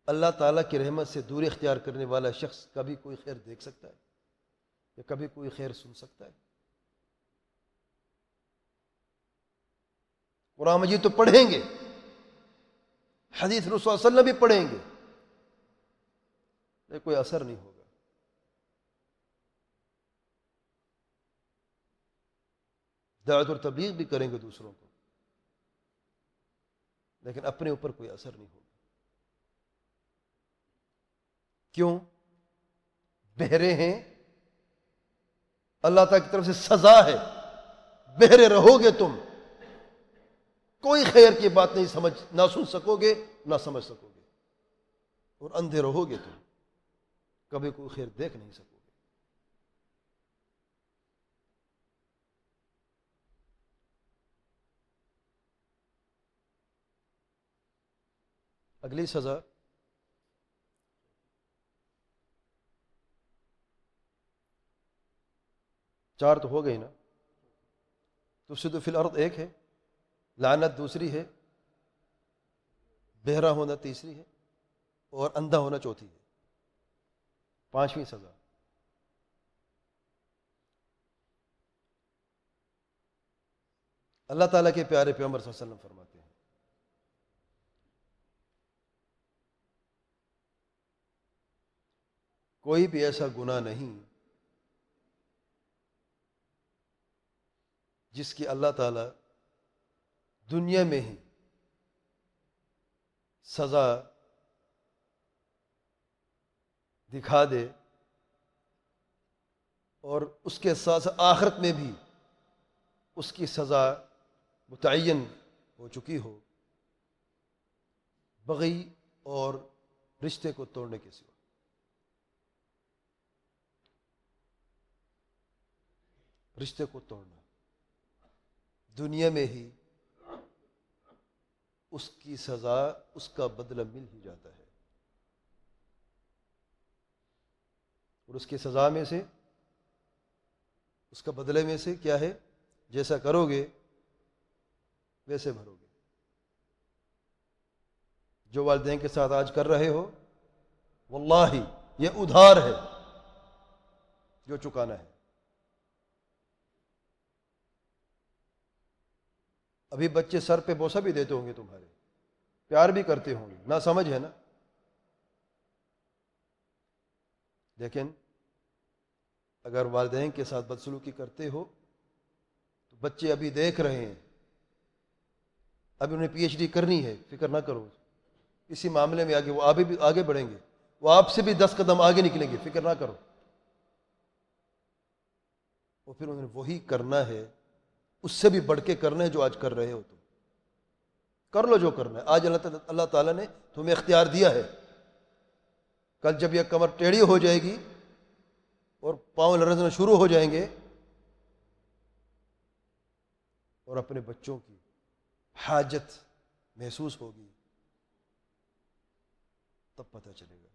اللہ تعالیٰ کی رحمت سے دور اختیار کرنے والا شخص کبھی کوئی خیر دیکھ سکتا ہے یا کبھی کوئی خیر سن سکتا ہے۔ قرآن مجید تو پڑھیں گے۔ حدیث رسول اللہ علیہ وسلم بھی پڑھیں گے۔ کوئی اثر نہیں ہوگا۔ دعوت اور تبلیغ بھی کریں گے دوسروں کو۔ لیکن اپنے اوپر کوئی اثر نہیں ہوگا۔ کیوں؟ بہرے ہیں۔ اللہ تعالی کی طرف سے سزا ہے۔ بہرے رہو گے تم۔ کوئی خیر کی بات نہیں سمجھ، نہ سن سکو گے، نہ سمجھ سکو گے۔ اور اندھے رہو گے تم۔ کبھی کوئی خیر دیکھ نہیں سکو اگلی سزا۔ چار تو ہو گئی نا۔ تو سے تو فی الارض ایک ہے۔ لعنت دوسری ہے۔ بہرا ہونا تیسری ہے۔ اور اندھا ہونا چوتھی ہے۔ پانچویں سزا۔ اللہ تعالیٰ کے پیارے پیغمبر صلی اللہ علیہ وسلم فرماتے ہیں کوئی بھی ایسا گناہ نہیں جس کی اللہ تعالی دنیا میں ہی سزا دکھا دے اور اس کے ساتھ آخرت میں بھی اس کی سزا متعین ہو چکی ہو، بغی اور رشتے کو توڑنے کے سوا۔ رشتے کو توڑنا۔ دنیا میں ہی اس کی سزا، اس کا بدلہ مل ہی جاتا ہے۔ اور اس کی سزا میں سے، اس کا بدلے میں سے کیا ہے؟ جیسا کرو گے، ویسے بھرو گے۔ جو والدین کے ساتھ آج کر رہے ہو، واللہ یہ ادھار ہے جو چکانا ہے۔ ابھی بچے سر پہ بوسا بھی دیتے ہوں گے تمہارے۔ پیار بھی کرتے ہوں گے۔ نہ سمجھ ہے نا؟ لیکن اگر والدین کے ساتھ بدسلوکی کرتے ہو، تو بچے ابھی دیکھ رہے ہیں۔ ابھی انہیں پی ایچ ڈی کرنی ہے، فکر نہ کرو۔ اسی معاملے میں آگے، وہ آگے بھی، آگے بڑھیں گے۔ وہ آپ سے بھی دس قدم آگے نکلیں گے، فکر نہ کرو۔ وہ پھر انہوں نے وہی کرنا ہے اس سے بھی بڑھ کے کرنا ہے جو آج کر رہے ہو تم۔ کر لو جو کرنا ہے۔ آج اللہ اللہ تعالیٰ نے تمہیں اختیار دیا ہے۔ کل جب یہ کمر ٹیڑھی ہو جائے گی اور پاؤں لرزنا شروع ہو جائیں گے اور اپنے بچوں کی حاجت محسوس ہوگی، تب پتہ چلے گا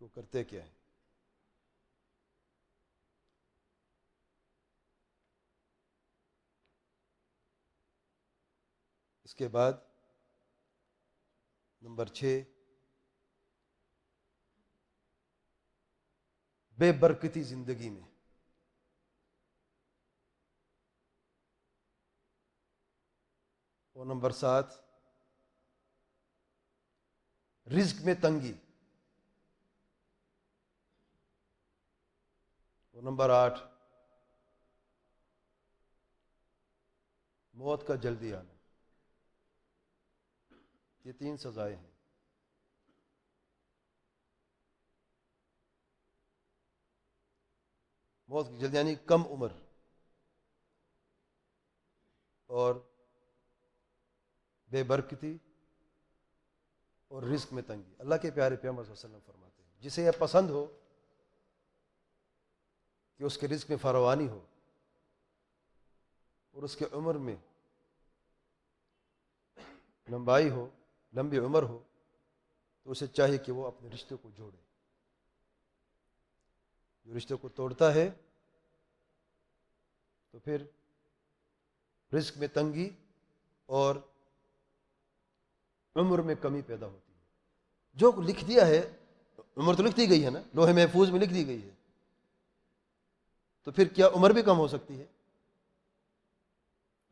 وہ کرتے کیا ہیں۔ اس کے بعد نمبر چھ، بے برکتی زندگی میں۔ اور نمبر سات، رزق میں تنگی۔ اور نمبر آٹھ، موت کا جلدی آنا۔ یہ تین سزائیں ہیں۔ موت کی جلدی یعنی کم عمر۔ اور بے برکتی اور رزق میں تنگی۔ اللہ کے پیارے پیغمبر صلی اللہ علیہ وسلم فرماتے ہیں، جسے یہ پسند ہو کہ اس کے رزق میں فروانی ہو اور اس کے عمر میں لمبائی ہو لمبی عمر ہو تو اسے چاہیے کہ وہ اپنے رشتے کو جوڑے۔ جو رشتے کو توڑتا ہے تو پھر رزق میں تنگی اور عمر میں کمی پیدا ہوتی ہے۔ جو لکھ دیا ہے، عمر تو لکھ دی گئی ہے نا، لوہے محفوظ میں لکھ دی گئی ہے۔ تو پھر کیا عمر بھی کم ہو سکتی ہے؟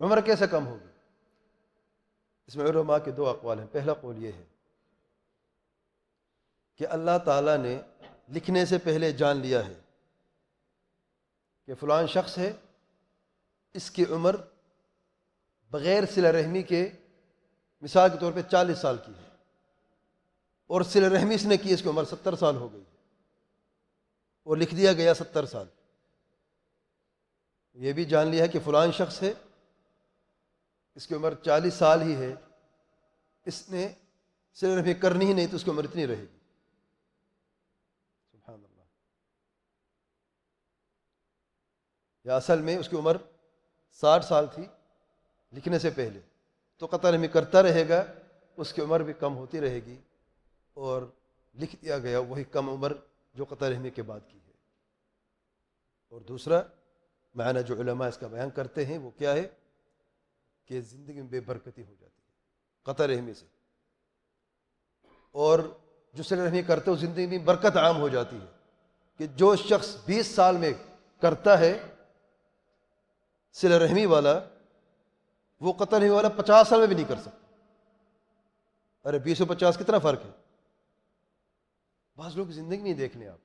عمر کیسے کم ہوگی؟ اس میں علماء کے دو اقوال ہیں۔ پہلا قول یہ ہے کہ اللہ تعالیٰ نے لکھنے سے پہلے جان لیا ہے کہ فلان شخص ہے، اس کی عمر بغیر سلا رحمی کے مثال کے طور پہ چالیس سال کی ہے اور سل رحمی اس نے کی، اس کی عمر ستر سال ہو گئی اور لکھ دیا گیا ستر سال۔ یہ بھی جان لیا ہے کہ فلان شخص ہے اس کی عمر چالیس سال ہی ہے، اس نے سل رحمی کرنی ہی نہیں تو اس کی عمر اتنی رہے گی۔ سبحان اللہ۔ یا اصل میں اس کی عمر ساٹھ سال تھی، لکھنے سے پہلے۔ تو قطر میں کرتا رہے گا، اس کی عمر بھی کم ہوتی رہے گی۔ اور لکھ دیا گیا، وہی کم عمر جو قطر رحمی کے بعد کی ہے۔ اور دوسرا، معنی جو علماء اس کا بیان کرتے ہیں، وہ کیا ہے؟ کہ زندگی میں بے برکتی ہو جاتی ہے قطر رحمی سے۔ اور جو سل رحمی کرتے ہو، زندگی میں برکت عام ہو جاتی ہے۔ کہ جو شخص بیس سال میں کرتا ہے سل رحمی والا، وہ قتل ہونے والا پچاس سال میں بھی نہیں کر سکتا۔ ارے، بیس سو پچاس کتنا فرق ہے؟ بعض لوگ زندگی نہیں دیکھنے آپ۔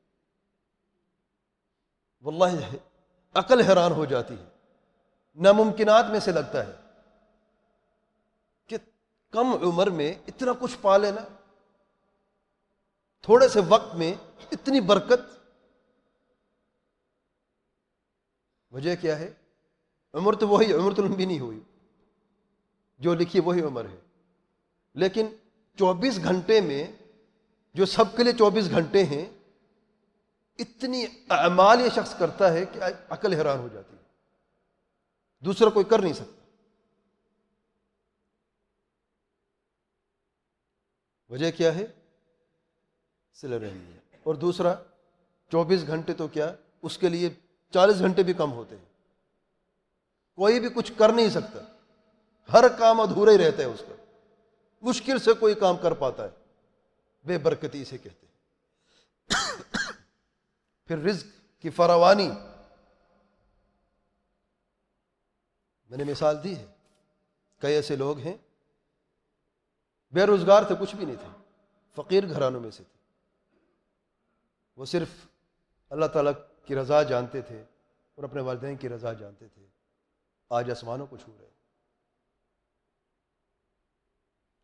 واللہ، عقل حیران ہو جاتی ہے۔ ناممکنات میں سے لگتا ہے۔ کم عمر میں اتنا کچھ پا لینا۔ تھوڑے سے وقت میں اتنی برکت۔ وجہ کیا ہے؟ عمر تو وہی، عمر تو لمبی نہیں ہوئی۔ جو لکھی وہی عمر ہے۔ لیکن چوبیس گھنٹے میں جو سب کے لیے چوبیس گھنٹے ہیں، اتنی اعمال یہ شخص کرتا ہے کہ عقل حیران ہو جاتی ہے۔ دوسرا کوئی کر نہیں سکتا۔ وجہ کیا ہے؟ سل رحمی ہے اور دوسرا، چوبیس گھنٹے تو کیا اس کے لیے چالیس گھنٹے بھی کم ہوتے ہیں۔ کوئی بھی کچھ کر نہیں سکتا۔ ہر کام ادھورا ہی رہتا ہے اس کا۔ مشکل سے کوئی کام کر پاتا ہے۔ بے برکتی اسے کہتے ہیں۔ پھر رزق کی فراوانی۔ میں نے مثال دی ہے۔ کئی ایسے لوگ ہیں بے روزگار تھے، کچھ بھی نہیں تھے۔ فقیر گھرانوں میں سے تھے۔ وہ صرف اللہ تعالیٰ کی رضا جانتے تھے اور اپنے والدین کی رضا جانتے تھے۔ آج آسمانوں کو چھو رہے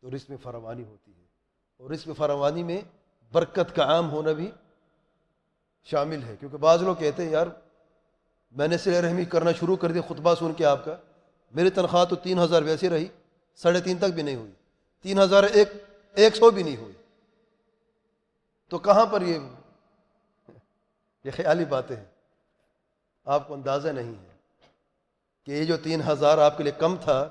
تو رزق میں فراوانی ہوتی ہے۔ اور رزق فراوانی میں برکت کا عام ہونا بھی شامل ہے۔ کیونکہ بعض لوگ کہتے ہیں، یار، میں نے سر رحمی کرنا شروع کر دیا خطبہ سن کے آپ کا، میری تنخواہ تو تین ہزار ویسے رہی، ساڑھے تین تک بھی نہیں ہوئی۔ تین ہزار ایک ایک سو بھی نہیں ہوئی۔ تو کہاں پر یہ یہ خیالی باتیں ہیں۔ آپ کو اندازہ نہیں ہے کہ یہ جو تین ہزار آپ کے لیے کم تھا،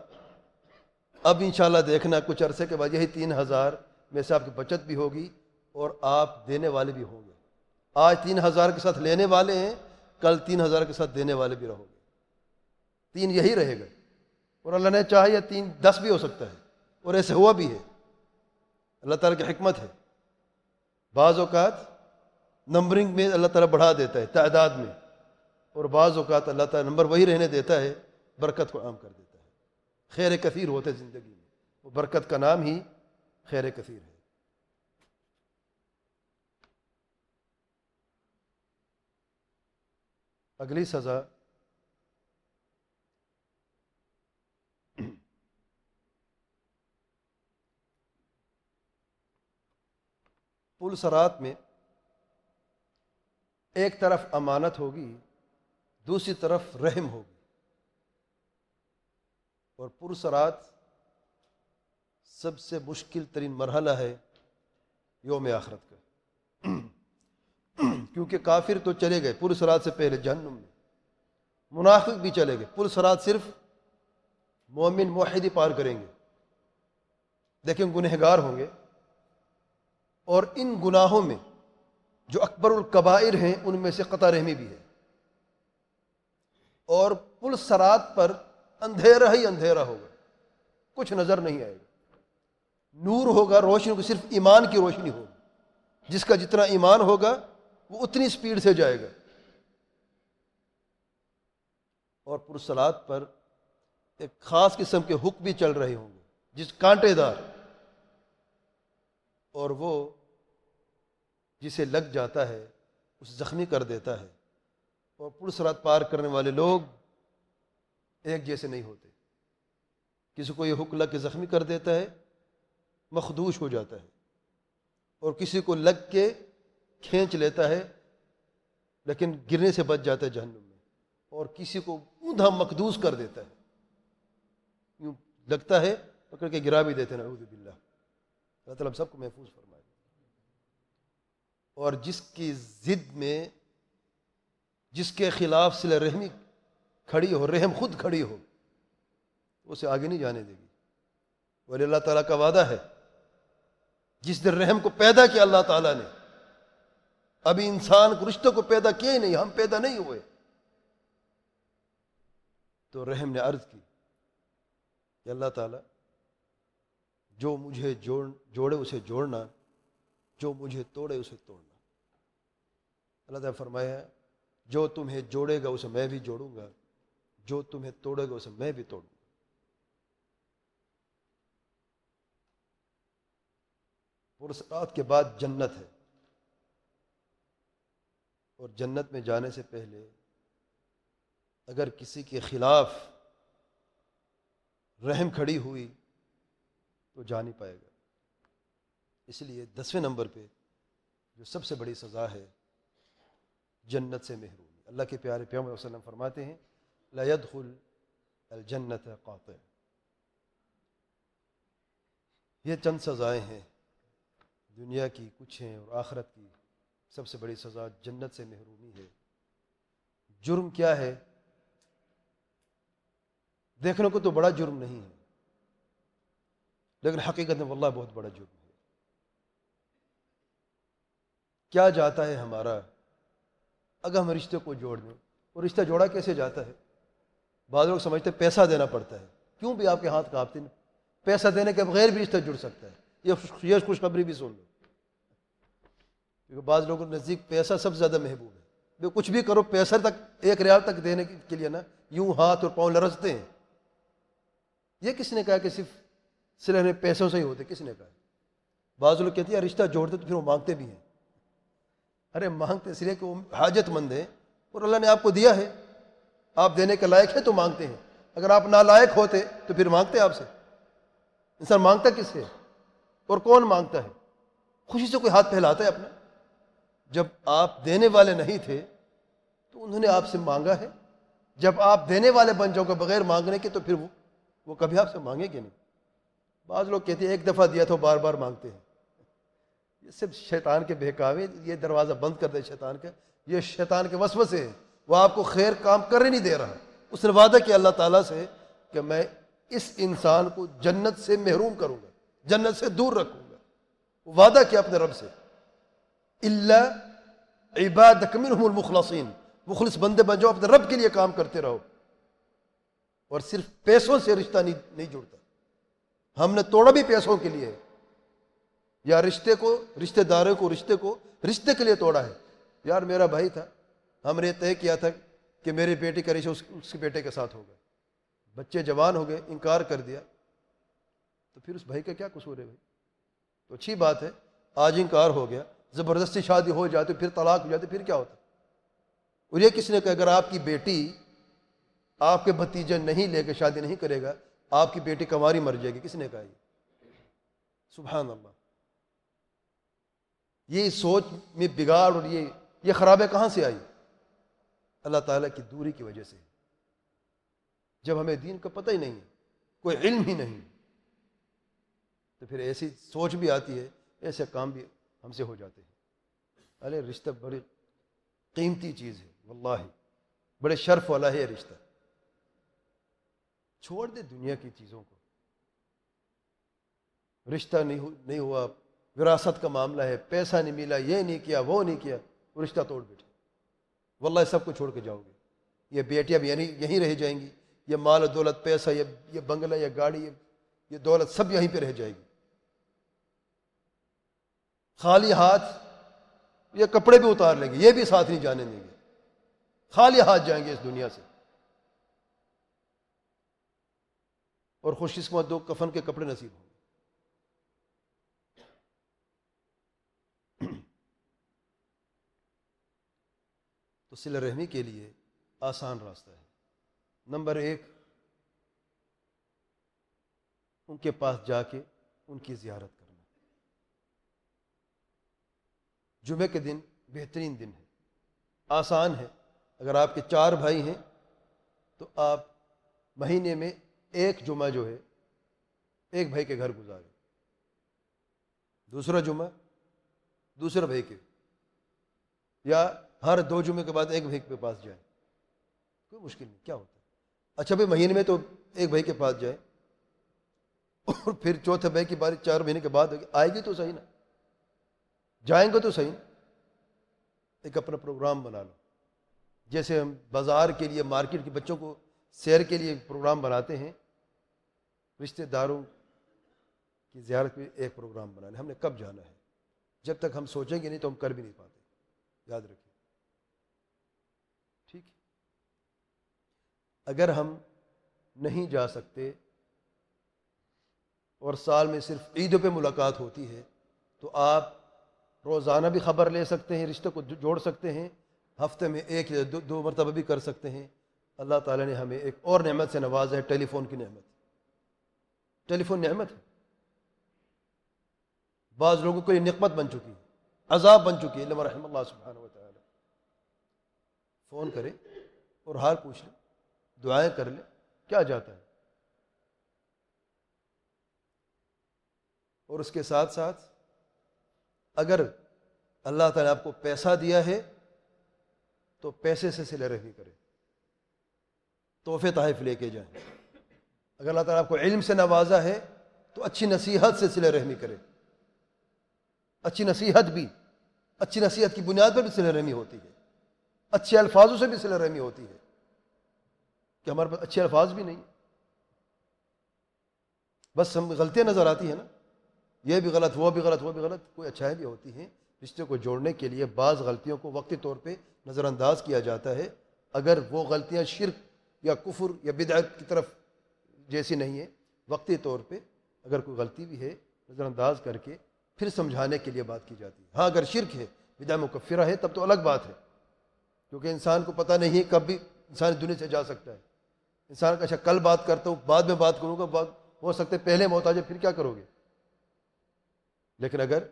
اب انشاءاللہ دیکھنا کچھ عرصے کے بعد یہی تین ہزار میں سے آپ کی بچت بھی ہوگی اور آپ دینے والے بھی ہوں گے۔ آج تین ہزار کے ساتھ لینے والے ہیں، کل تین ہزار کے ساتھ دینے والے بھی رہو گے۔ تین یہی رہے گا۔ اور اللہ نے چاہے یا تین دس بھی ہو سکتا ہے۔ اور ایسے ہوا بھی ہے۔ اللہ تعالیٰ کی حکمت ہے۔ بعض اوقات نمبرنگ میں اللہ تعالیٰ بڑھا دیتا ہے تعداد میں، اور بعض اوقات اللہ تعالیٰ نمبر وہی رہنے دیتا ہے، برکت کو عام کر دیتا ہے۔ خیر کثیر ہوتے زندگی میں، وہ برکت کا نام ہی خیر کثیر ہے۔ اگلی سزا پل سرات میں ایک طرف امانت ہوگی، دوسری طرف رحم ہوگی۔ اور پرسرات سب سے مشکل ترین مرحلہ ہے یوم آخرت کا۔ کیونکہ کافر تو چلے گئے پرسرات سے پہلے جہنم میں۔ منافق بھی چلے گئے پرسرات صرف مومن موحدی پار کریں گے۔ لیکن گنہگار ہوں گے۔ اور ان گناہوں میں جو اکبر القبائر ہیں، ان میں سے قطع رحمی بھی ہے۔ اور پل سرات پر اندھیرا ہی اندھیرا ہوگا، کچھ نظر نہیں آئے گا۔ نور ہوگا، روشنی کو صرف ایمان کی روشنی ہوگی۔ جس کا جتنا ایمان ہوگا، وہ اتنی سپیڈ سے جائے گا۔ اور پرسلات پر ایک خاص قسم کے حک بھی چل رہے ہوں گے، جس کانٹے دار۔ اور وہ جسے لگ جاتا ہے اسے زخمی کر دیتا ہے۔ اور پولیس رات پار کرنے والے لوگ ایک جیسے نہیں ہوتے۔ کسی کو یہ حکم لگ کے زخمی کر دیتا ہے، مخدوش ہو جاتا ہے۔ اور کسی کو لگ کے کھینچ لیتا ہے، لیکن گرنے سے بچ جاتا ہے جہنم میں۔ اور کسی کو اوندا مقدوس کر دیتا ہے۔ یوں لگتا ہے، پکڑ کے گرا بھی دیتے ہیں، نعوذ باللہ۔ اللہ تعالیٰ سب کو محفوظ فرمائے۔ اور جس کی ضد میں جس کے خلاف سل رحمی کھڑی ہو، رحم خود کھڑی ہو اسے آگے نہیں جانے دے گی۔ ولی اللہ تعالیٰ کا وعدہ ہے، جس دن رحم کو پیدا کیا اللہ تعالیٰ نے، ابھی انسان کو رشتوں کو پیدا کیا ہی نہیں، ہم پیدا نہیں ہوئے۔ تو رحم نے عرض کی کہ اللہ تعالیٰ، جو مجھے جوڑ، جوڑے اسے جوڑنا، جو مجھے توڑے اسے توڑنا۔ اللہ تعالیٰ فرمایا جو تمہیں جوڑے گا اسے میں بھی جوڑوں گا، جو تمہیں توڑے گا اسے میں بھی توڑوں گا۔ پرسرات کے بعد جنت ہے۔ اور جنت میں جانے سے پہلے اگر کسی کے خلاف رحم کھڑی ہوئی تو جا نہیں پائے گا۔ اس لیے دسویں نمبر پہ جو سب سے بڑی سزا ہے جنت سے محرومی اللہ کے پیارے پیام وسلم فرماتے ہیں، لا يدخل الجنت قاطع۔ یہ چند سزائیں ہیں۔ دنیا کی کچھ ہیں اور آخرت کی سب سے بڑی سزا جنت سے محرومی ہے۔ جرم کیا ہے؟ دیکھنے کو تو بڑا جرم نہیں ہے، لیکن حقیقت میں واللہ بہت بڑا جرم ہے۔ کیا جاتا ہے ہمارا اگر ہم رشتے کو جوڑ دیں، وہ رشتہ جوڑا کیسے جاتا ہے؟ بعض لوگ سمجھتے پیسہ دینا پڑتا ہے۔ کیوں بھی آپ کے ہاتھ کاپتے ہیں پیسہ دینے کے بغیر بھی رشتہ جڑ سکتا ہے۔ یہ خوشخبری بھی سن لو۔ کیونکہ بعض لوگوں کے نزدیک پیسہ سب سے زیادہ محبوب ہے۔ کچھ بھی کرو، پیسہ تک، ایک ریال تک دینے کے لیے نا، یوں ہاتھ اور پاؤں لرزتے ہیں۔ یہ کس نے کہا کہ صرف سلے پیسوں سے ہی ہوتے؟ کس نے کہا؟ بعض لوگ کہتے ہیں رشتہ جوڑتے تو پھر وہ مانگتے بھی ہیں۔ ارے مانگتے اس لیے کہ وہ حاجت مند ہے اور اللہ نے آپ کو دیا ہے۔ آپ دینے کے لائق ہیں تو مانگتے ہیں۔ اگر آپ نالائق ہوتے تو پھر مانگتے آپ سے۔ انسان مانگتا کس سے؟ اور کون مانگتا ہے؟ خوشی سے کوئی ہاتھ پھیلاتا ہے اپنا؟ جب آپ دینے والے نہیں تھے تو انہوں نے آپ سے مانگا ہے۔ جب آپ دینے والے بن جاؤ گے بغیر مانگنے کے تو پھر وہ کبھی آپ سے مانگے گے نہیں۔ بعض لوگ کہتے ہیں، ایک دفعہ دیا تو بار بار مانگتے ہیں۔ یہ صرف شیطان کے بہکاوے، یہ دروازہ بند کر دے شیطان کا یہ شیطان کے وسوسے ہیں۔ وہ آپ کو خیر کام کرنے نہیں دے رہا۔ اس نے وعدہ کیا اللہ تعالیٰ سے کہ میں اس انسان کو جنت سے محروم کروں گا، جنت سے دور رکھوں گا۔ وعدہ کیا اپنے رب سے؟ اللہ عباد المخلصین مخلص بندے بن جاؤ، اپنے رب کے لیے کام کرتے رہو۔ اور صرف پیسوں سے رشتہ نہیں نہیں جڑتا۔ ہم نے توڑا بھی پیسوں کے لیے۔ یا رشتے کو، رشتے داروں کو، رشتے کو، رشتے کے لیے توڑا ہے۔ یار میرا بھائی تھا، ہم نے طے کیا تھا کہ میری بیٹی کا رشتہ اس کے بیٹے کے ساتھ ہوگا۔ بچے جوان ہو گئے، انکار کر دیا۔ تو پھر اس بھائی کا کیا قصور ہے بھائی؟ تو اچھی بات ہے، آج انکار ہو گیا، زبردستی شادی ہو جاتی، پھر طلاق ہو جاتی، پھر کیا ہوتا؟ اور یہ کس نے کہا، اگر آپ کی بیٹی آپ کے بھتیجے نہیں لے کے شادی نہیں کرے گا، آپ کی بیٹی کماری مر جائے گی، کس نے کہا یہ؟ سبحان اللہ۔ یہ سوچ میں بگاڑ اور یہ یہ خرابیں کہاں سے آئی؟ اللہ تعالیٰ کی دوری کی وجہ سے۔ جب ہمیں دین کا پتہ ہی نہیں کوئی علم ہی نہیں۔ تو پھر ایسی سوچ بھی آتی ہے، ایسے کام بھی ہم سے ہو جاتے ہیں۔ ارے، رشتہ بڑی قیمتی چیز ہے، واللہ۔ بڑے شرف والا ہے یہ رشتہ۔ چھوڑ دے دنیا کی چیزوں کو۔ رشتہ نہیں ہوا۔ وراثت کا معاملہ ہے، پیسہ نہیں ملا، یہ نہیں کیا، وہ نہیں کیا، وہ رشتہ توڑ بیٹھے۔ واللہ سب کو چھوڑ کے جاؤ گے۔ یہ بیٹیاں بھی یعنی یہیں رہ جائیں گی۔ یہ مال و دولت، پیسہ، یہ یہ بنگلہ، یہ گاڑی یہ دولت سب یہیں پہ رہ جائے گی۔ خالی ہاتھ یہ کپڑے بھی اتار لیں گے، یہ بھی ساتھ نہیں جانے دیں گے۔ خالی ہاتھ جائیں گے اس دنیا سے۔ اور خوش قسمت دو کفن کے کپڑے نصیب ہوں تو سل رحمی کے لیے آسان راستہ ہے۔ نمبر ایک، ان کے پاس جا کے ان کی زیارت کرنا۔ جمعے کے دن بہترین دن ہے۔ آسان ہے۔ اگر آپ کے چار بھائی ہیں، تو آپ مہینے میں ایک جمعہ جو ہے، ایک بھائی کے گھر گزارے دوسرا جمعہ دوسرا بھائی کے۔ یا ہر دو جمعے کے بعد ایک بھائی کے پاس جائے کوئی مشکل نہیں، کیا ہوتا اچھا بھائی، مہینے میں تو ایک بھائی کے پاس جائے اور پھر چوتھے بھائی کی باری چار مہینے کے بعد ہوگی آئے گی تو صحیح نا۔ جائیں گے تو صحیح۔ ایک اپنا پروگرام بنا لو۔ جیسے ہم بازار کے لیے، مارکیٹ کے بچوں کو سیر کے لیے پروگرام بناتے ہیں، رشتہ داروں کی زیارت میں ایک پروگرام بنا لیں۔ ہم نے کب جانا ہے؟ جب تک ہم سوچیں گے نہیں تو ہم کر بھی نہیں پاتے۔ یاد رکھیں ٹھیک ہے اگر ہم نہیں جا سکتے اور سال میں صرف عیدوں پہ ملاقات ہوتی ہے، تو آپ روزانہ بھی خبر لے سکتے ہیں رشتے کو جوڑ سکتے ہیں، ہفتے میں ایک یا دو مرتبہ بھی کر سکتے ہیں۔ اللہ تعالیٰ نے ہمیں ایک اور نعمت سے نوازا ہے، ٹیلی فون کی نعمت۔ ٹیلی فون نعمت ہے۔ بعض لوگوں کو یہ نقمت بن چکی ہے عذاب بن چکی ہے رحم اللہ سبحانہ و تعالی فون کرے اور حال پوچھ لے دعائیں کر لے کیا جاتا ہے؟ اور اس کے ساتھ ساتھ اگر اللہ تعالیٰ آپ کو پیسہ دیا ہے، تو پیسے سے سلے رحمی کرے تحفے تحائف لے کے جائیں۔ اگر اللہ تعالیٰ آپ کو علم سے نوازا ہے، تو اچھی نصیحت سے سلے رحمی کرے اچھی نصیحت بھی، اچھی نصیحت کی بنیاد پر بھی سلے رحمی ہوتی ہے۔ اچھے الفاظوں سے بھی سلے رحمی ہوتی ہے۔ کہ ہمارے پاس اچھے الفاظ بھی نہیں بس ہم غلطیاں نظر آتی ہیں نا۔ یہ بھی غلط، وہ بھی غلط، وہ بھی غلط۔ کوئی اچھائی بھی ہوتی ہیں۔ رشتے کو جوڑنے کے لیے بعض غلطیوں کو وقتی طور پہ نظر انداز کیا جاتا ہے۔ اگر وہ غلطیاں شرک یا کفر یا بدعت کی طرف جیسی نہیں ہے وقتی طور پہ اگر کوئی غلطی بھی ہے نظر انداز کر کے پھر سمجھانے کے لیے بات کی جاتی ہے۔ ہاں اگر شرک ہے بدع مکفرہ ہے، تب تو الگ بات ہے۔ کیونکہ انسان کو پتہ نہیں ہے کب بھی انسانی دنیا سے جا سکتا ہے۔ انسان کا اچھا کل بات کرتا ہوں، بعد میں بات کروں گا ہو سکتے پہلے موت آ جائے پھر کیا کرو گے؟ لیکن اگر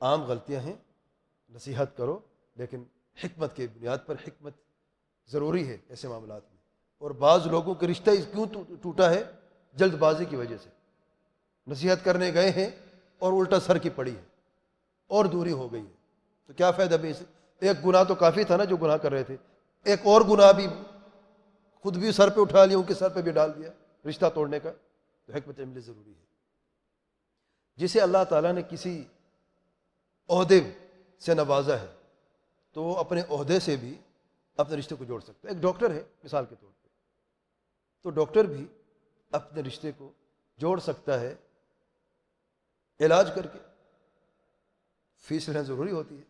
عام غلطیاں ہیں، نصیحت کرو، لیکن حکمت کے بنیاد پر حکمت ضروری ہے ایسے معاملات میں۔ اور بعض لوگوں کے رشتہ کیوں ٹوٹا ہے؟ جلد بازی کی وجہ سے۔ نصیحت کرنے گئے ہیں اور الٹا سر کی پڑی ہے، اور دوری ہو گئی ہے۔ تو کیا فائدہ بھی اسے ایک گناہ تو کافی تھا نا جو گناہ کر رہے تھے۔ ایک اور گناہ بھی خود بھی سر پہ اٹھا لیا، ان کے سر پہ بھی ڈال دیا۔ رشتہ توڑنے کا تو حکمت عملی ضروری ہے۔ جسے اللہ تعالیٰ نے کسی عہدے سے نوازا ہے، تو وہ اپنے عہدے سے بھی اپنے رشتے کو جوڑ سکتا ہے۔ ایک ڈاکٹر ہے، مثال کے طور پہ۔ تو ڈاکٹر بھی اپنے رشتے کو جوڑ سکتا ہے، علاج کر کے۔ فیس لینا ضروری ہوتی ہے۔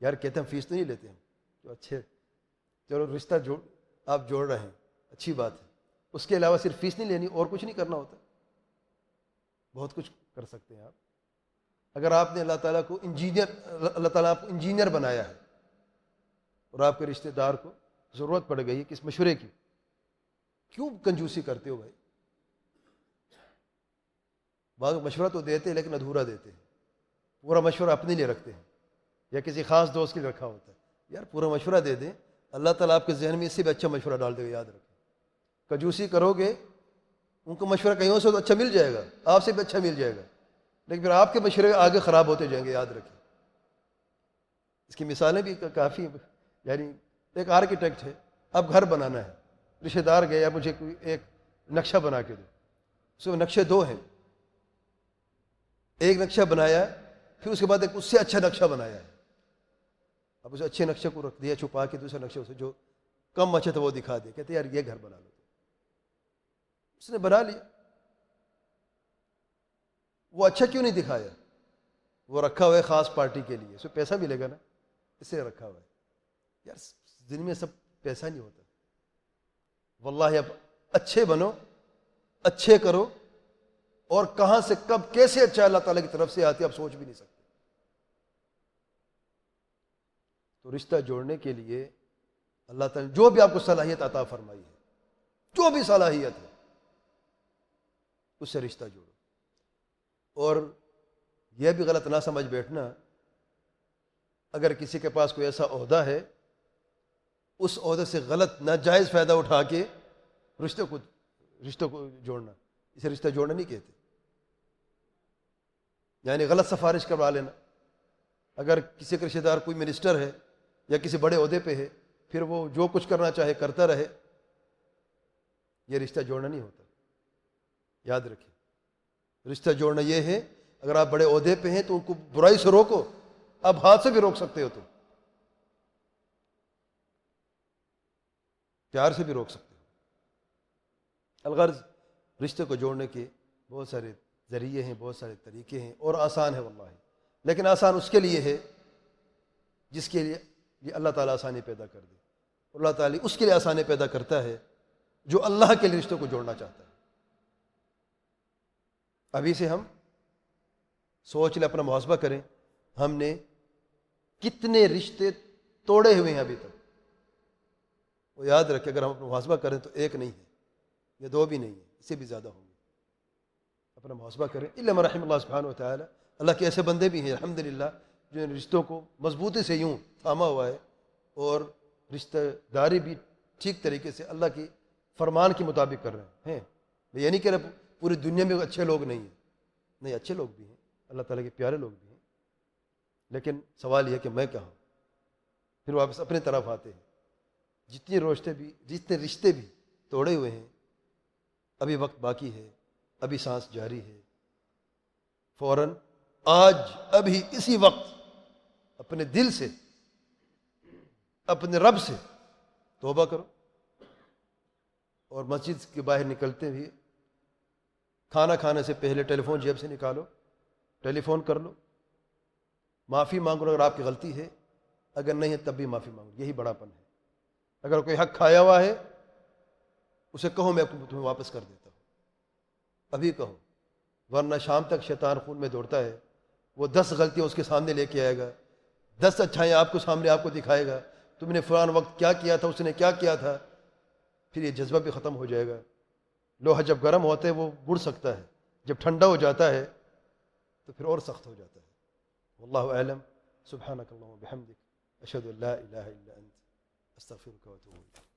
یار کہتے ہیں فیس تو نہیں لیتے ہم۔ تو اچھے چلو رشتہ جوڑ، آپ جوڑ رہے ہیں۔ اچھی بات ہے۔ اس کے علاوہ صرف فیس نہیں لینی، اور کچھ نہیں کرنا ہوتا۔ بہت کچھ کر سکتے ہیں آپ۔ اگر آپ نے اللہ تعالیٰ کو انجینئر، اللہ تعالیٰ آپ کو انجینئر بنایا ہے، اور آپ کے رشتہ دار کو ضرورت پڑ گئی ہے کس مشورے کی؟ کیوں کنجوسی کرتے ہو بھائی؟ بعض مشورہ تو دیتے ہیں، لیکن ادھورا دیتے ہیں۔ پورا مشورہ اپنے لیے رکھتے ہیں، یا کسی خاص دوست کے لیے رکھا ہوتا ہے۔ یار، پورا مشورہ دے دیں۔ اللہ تعالیٰ آپ کے ذہن میں اس سے بھی اچھا مشورہ ڈال دے گا، یاد رکھیں۔ کنجوسی کرو گے، ان کو مشورہ کہیں سے تو اچھا مل جائے گا، آپ سے بھی اچھا مل جائے گا۔ لیکن پھر آپ کے مشورے آگے خراب ہوتے جائیں گے، یاد رکھیں۔ اس کی مثالیں بھی کافی یعنی ایک آرکیٹیکٹ ہے، اب گھر بنانا ہے، رشتہ دار گیا مجھے کوئی ایک نقشہ بنا کے دو اس میں نقشے دو ہیں۔ ایک نقشہ بنایا، پھر اس کے بعد ایک اس سے اچھا نقشہ بنایا۔ ہے اب اسے اچھے نقشے کو رکھ دیا، چھپا کے دوسرے نقشے اسے جو کم اچھا تھا وہ دکھا دیا کہتے یار یہ گھر بنا لو۔ اس نے بنا لیا۔ وہ اچھا کیوں نہیں دکھایا؟ وہ رکھا ہوا ہے خاص پارٹی کے لیے۔ اس میں پیسہ ملے گا نا۔ اسے رکھا ہوا ہے۔ یار، دن میں سب پیسہ نہیں ہوتا۔ واللہ، اب اچھے بنو، اچھے کرو۔ اور کہاں سے، کب، کیسے اچھا اللہ تعالیٰ کی طرف سے آتی اب سوچ بھی نہیں سکتے۔ تو رشتہ جوڑنے کے لیے اللہ تعالیٰ جو بھی آپ کو صلاحیت عطا فرمائی ہے، جو بھی صلاحیت ہے اس سے رشتہ جوڑو۔ اور یہ بھی غلط نہ سمجھ بیٹھنا، اگر کسی کے پاس کوئی ایسا عہدہ ہے، اس عہدے سے غلط ناجائز فائدہ اٹھا کے رشتے کو، رشتوں کو جوڑنا۔ اسے رشتہ جوڑنا نہیں کہتے۔ یعنی غلط سفارش کروا لینا۔ اگر کسی کا رشتے دار کوئی منسٹر ہے یا کسی بڑے عہدے پہ ہے، پھر وہ جو کچھ کرنا چاہے کرتا رہے، یہ رشتہ جوڑنا نہیں ہوتا۔ یاد رکھیں۔ رشتہ جوڑنا یہ ہے، اگر آپ بڑے عہدے پہ ہیں تو ان کو برائی سے روکو۔ آپ ہاتھ سے بھی روک سکتے ہو تم۔ پیار سے بھی روک سکتے ہو۔ الغرض، رشتے کو جوڑنے کے بہت سارے ذریعے ہیں، بہت سارے طریقے ہیں اور آسان ہے واللہ۔ لیکن آسان اس کے لیے ہے جس کے لیے یہ اللہ تعالیٰ آسانی پیدا کر دے۔ اللہ تعالیٰ اس کے لیے آسانی پیدا کرتا ہے جو اللہ کے لیے رشتوں کو جوڑنا چاہتا ہے۔ ابھی سے ہم سوچ لیں، اپنا محاسبہ کریں۔ ہم نے کتنے رشتے توڑے ہوئے ہیں ابھی تک۔ وہ یاد رکھے اگر ہم اپنا محاسبہ کریں تو ایک نہیں ہے، یا دو بھی نہیں ہے، اس سے بھی زیادہ ہوں گے۔ اپنا محاسبہ کریں۔ علم رحم اللہ سبحانہ و تعالیٰ۔ اللہ کے ایسے بندے بھی ہیں الحمد للہ جو ان رشتوں کو مضبوطی سے یوں تھاما ہوا ہے۔ اور رشتہ داری بھی ٹھیک طریقے سے اللہ کی فرمان کے مطابق کر رہے ہیں۔ میں یہ نہیں کہہ رہا پوری دنیا میں اچھے لوگ نہیں ہیں۔ نہیں، اچھے لوگ بھی ہیں۔ اللہ تعالیٰ کے پیارے لوگ بھی ہیں۔ لیکن سوال یہ کہ میں کہاں پھر واپس اپنے طرف آتے ہیں۔ جتنی روشتے بھی، جتنے رشتے بھی توڑے ہوئے ہیں، ابھی وقت باقی ہے، ابھی سانس جاری ہے۔ فوراً آج، ابھی، اسی وقت اپنے دل سے، اپنے رب سے توبہ کرو۔ اور مسجد کے باہر نکلتے بھی کھانا کھانے سے پہلے ٹیلی فون جیب سے نکالو ٹیلی فون کر لو۔ معافی مانگو اگر آپ کی غلطی ہے، اگر نہیں ہے تب بھی معافی مانگو۔ یہی بڑا پن ہے۔ اگر کوئی حق کھایا ہوا ہے، اسے کہو، میں تمہیں واپس کر دیتا ہوں۔ ابھی کہو، ورنہ شام تک شیطان خون میں دوڑتا ہے۔ وہ دس غلطیاں اس کے سامنے لے کے آئے گا۔ دس اچھائیں آپ کو سامنے آپ کو دکھائے گا۔ تم نے فلان وقت کیا کیا تھا، اس نے کیا کیا تھا؟ پھر یہ جذبہ بھی ختم ہو جائے گا۔ لوہا جب گرم ہوتا ہے وہ گڑ سکتا ہے، جب ٹھنڈا ہو جاتا ہے تو پھر اور سخت ہو جاتا ہے۔ واللہ اعلم۔ سبحانک اللہ بحمدک۔ اشہد اللہ الہ الا انت۔ استغفرک و اتوب الیک۔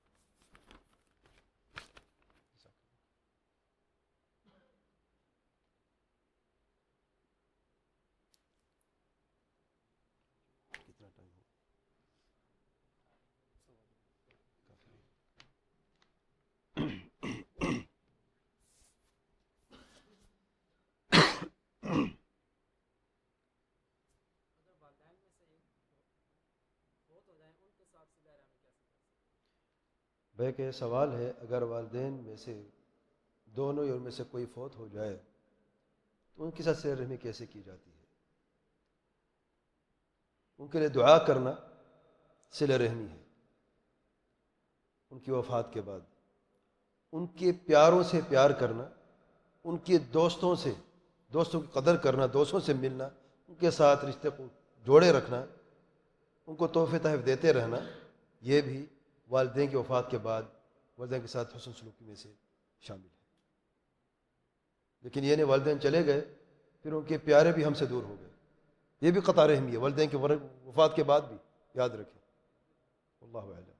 بھائی کہ سوال ہے، اگر والدین میں سے دونوں اور میں سے کوئی فوت ہو جائے، تو ان کے ساتھ سیر رحمی کیسے کی جاتی ہے؟ ان کے لیے دعا کرنا سل رحمی ہے۔ ان کی وفات کے بعد ان کے پیاروں سے پیار کرنا، ان کے دوستوں سے، دوستوں کی قدر کرنا، دوستوں سے ملنا، ان کے ساتھ رشتے کو جوڑے رکھنا، ان کو تحفے تحف دیتے رہنا، یہ بھی والدین کی وفات کے بعد والدین کے ساتھ حسن سلوکی میں سے شامل ہے لیکن یہ نہیں والدین چلے گئے، پھر ان کے پیارے بھی ہم سے دور ہو گئے۔ یہ بھی قطار رحمی ہے والدین کے وفات کے بعد بھی یاد رکھیں۔ اللہ علیہ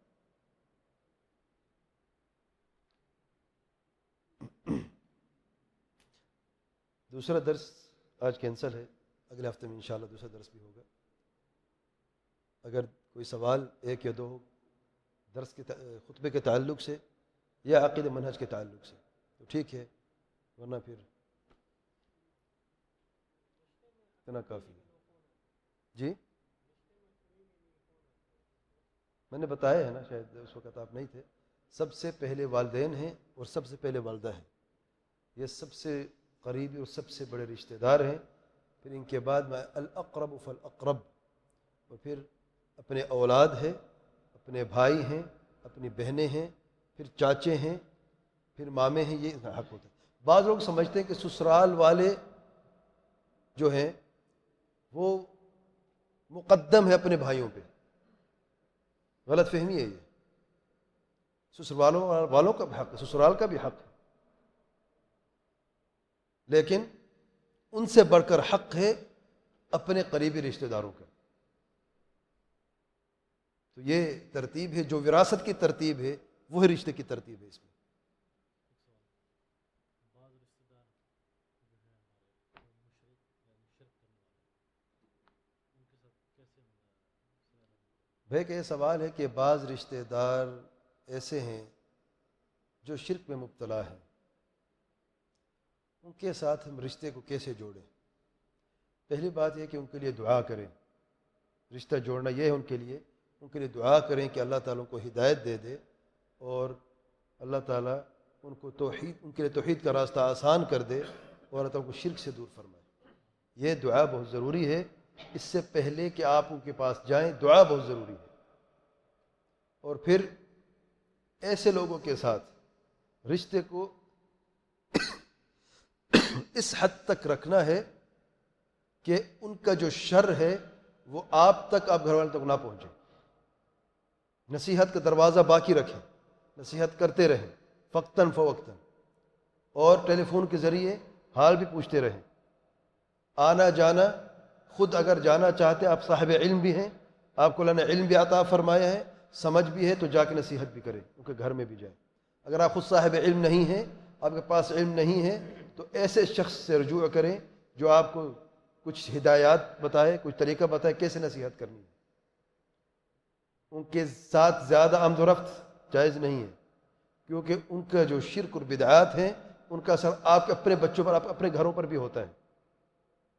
دوسرا درس آج کینسل ہے۔ اگلے ہفتے میں انشاءاللہ دوسرا درس بھی ہوگا۔ اگر کوئی سوال ایک یا دو ہو درس کے خطبے کے تعلق سے یا عقید منہج کے تعلق سے۔ تو ٹھیک ہے، ورنہ پھر اتنا کافی جی؟ میں نے بتایا ہے نا شاید اس وقت آپ نہیں تھے۔ سب سے پہلے والدین ہیں اور سب سے پہلے والدہ ہیں۔ یہ سب سے قریبی اور سب سے بڑے رشتہ دار ہیں۔ پھر ان کے بعد میں الاقرب فالاقرب۔ اور پھر اپنے اولاد ہے۔ اپنے بھائی ہیں، اپنی بہنیں ہیں، پھر چاچے ہیں، پھر مامے ہیں، یہ حق ہوتا ہے۔ بعض لوگ سمجھتے ہیں کہ سسرال والے جو ہیں، وہ مقدم ہے اپنے بھائیوں پہ۔ غلط فہمی ہے یہ۔ سسرالوں والوں کا بھی حق ہے، سسرال کا بھی حق ہے۔ لیکن ان سے بڑھ کر حق ہے اپنے قریبی رشتہ داروں کا۔ تو یہ ترتیب ہے، جو وراثت کی ترتیب ہے، وہی رشتے کی ترتیب ہے اس میں۔ بھائی کہ یہ سوال ہے کہ بعض رشتہ دار ایسے ہیں جو شرک میں مبتلا ہیں۔ ان کے ساتھ ہم رشتے کو کیسے جوڑیں؟ پہلی بات یہ کہ ان کے لیے دعا کریں۔ رشتہ جوڑنا یہ ہے ان کے لیے ان کے لیے دعا کریں کہ اللہ تعالیٰ ان کو ہدایت دے دے اور اللہ تعالیٰ ان کو توحید ان کے لیے توحید کا راستہ آسان کر دے اور اللہ تعالیٰ کو شرک سے دور فرمائے۔ یہ دعا بہت ضروری ہے۔ اس سے پہلے کہ آپ ان کے پاس جائیں، دعا بہت ضروری ہے۔ اور پھر ایسے لوگوں کے ساتھ رشتے کو اس حد تک رکھنا ہے کہ ان کا جو شر ہے وہ آپ تک، آپ گھر والے تک نہ پہنچے۔ نصیحت کا دروازہ باقی رکھیں، نصیحت کرتے رہیں فقتاً فوقتاً۔ اور ٹیلی فون کے ذریعے حال بھی پوچھتے رہیں۔ آنا جانا، خود اگر جانا چاہتے آپ صاحب علم بھی ہیں، آپ کو اللہ نے علم بھی عطا فرمایا ہے، سمجھ بھی ہے، تو جا کے نصیحت بھی کریں، ان کے گھر میں بھی جائیں۔ اگر آپ خود صاحب علم نہیں ہیں، آپ کے پاس علم نہیں ہے، تو ایسے شخص سے رجوع کریں جو آپ کو کچھ ہدایات بتائے، کچھ طریقہ بتائے کیسے نصیحت کرنی ہے۔ ان کے ساتھ زیادہ آمد و رفت جائز نہیں ہے۔ کیونکہ ان کا جو شرک اور بدعات ہیں، ان کا اثر آپ کے اپنے بچوں پر، آپ اپنے گھروں پر بھی ہوتا ہے۔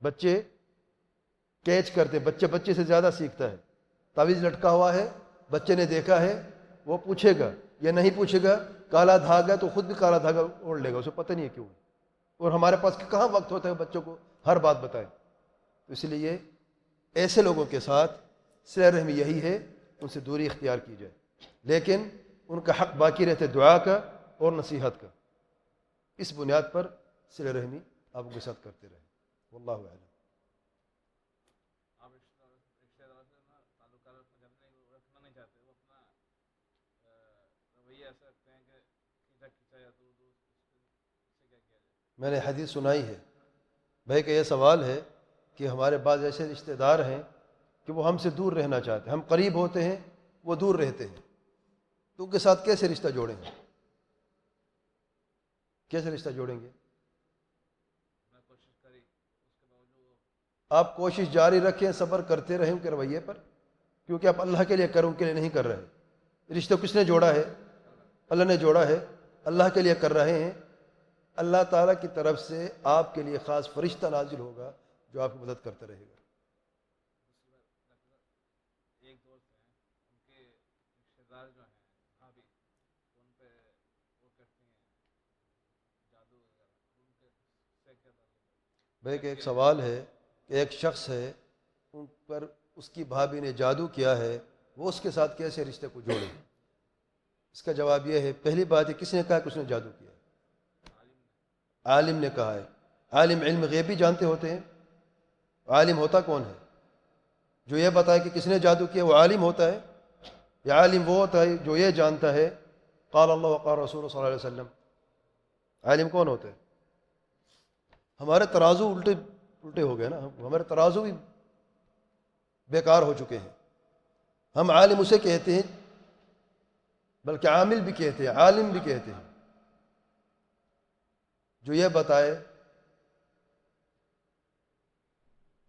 بچے کیچ کرتے بچے بچے سے زیادہ سیکھتا ہے۔ تعویذ لٹکا ہوا ہے، بچے نے دیکھا ہے، وہ پوچھے گا، یا نہیں پوچھے گا، کالا دھاگا تو خود بھی کالا دھاگا اوڑھ لے گا، اسے پتہ نہیں ہے کیوں۔ اور ہمارے پاس کہاں وقت ہوتا ہے بچوں کو ہر بات بتائیں تو اس لیے ایسے لوگوں کے ساتھ سیر رحمی یہی ہے۔ ان سے دوری اختیار کی جائے۔ لیکن ان کا حق باقی رہتے دعا کا اور نصیحت کا۔ اس بنیاد پر سل رحمی آپ کے ساتھ کرتے رہے۔ واللہ اعلم۔ میں نے حدیث سنائی ہے۔ بھائی کا یہ سوال ہے کہ ہمارے بعض ایسے رشتہ دار ہیں کہ وہ ہم سے دور رہنا چاہتے ہیں۔ ہم قریب ہوتے ہیں، وہ دور رہتے ہیں۔ تو ان کے ساتھ کیسے رشتہ جوڑیں گے؟ کیسے رشتہ جوڑیں گے؟ آپ کوشش جاری رکھیں، صبر کرتے رہیں ان کے رویے پر، کیونکہ آپ اللہ کے لیے کروں کے لیے نہیں کر رہے رشتہ کس نے جوڑا ہے؟ اللہ نے جوڑا ہے۔ اللہ کے لیے کر رہے ہیں۔ اللہ تعالیٰ کی طرف سے آپ کے لیے خاص فرشتہ نازل ہوگا جو آپ کی مدد کرتا رہے گا۔ بھائی کہ ایک سوال ہے کہ ایک شخص ہے، ان پر اس کی بھابھی نے جادو کیا ہے، وہ اس کے ساتھ کیسے رشتے کو جوڑے؟ اس کا جواب یہ ہے، پہلی بات ہے، کس نے کہا کہ اس نے جادو کیا؟ عالم نے کہا ہے۔ عالم علم غیبی جانتے ہوتے ہیں؟ عالم ہوتا کون ہے؟ جو یہ بتائے کہ کس نے جادو کیا، وہ عالم ہوتا ہے؟ یا عالم وہ ہوتا ہے جو یہ جانتا ہے؟ قال اللہ وقار رسول صلی اللہ علیہ وسلم۔ عالم کون ہوتا ہے ہمارے ترازو الٹے الٹے ہو گئے نا۔ ہمارے ترازو بھی بیکار ہو چکے ہیں۔ ہم عالم اسے کہتے ہیں، بلکہ عامل بھی کہتے ہیں، عالم بھی کہتے ہیں۔ جو یہ بتائے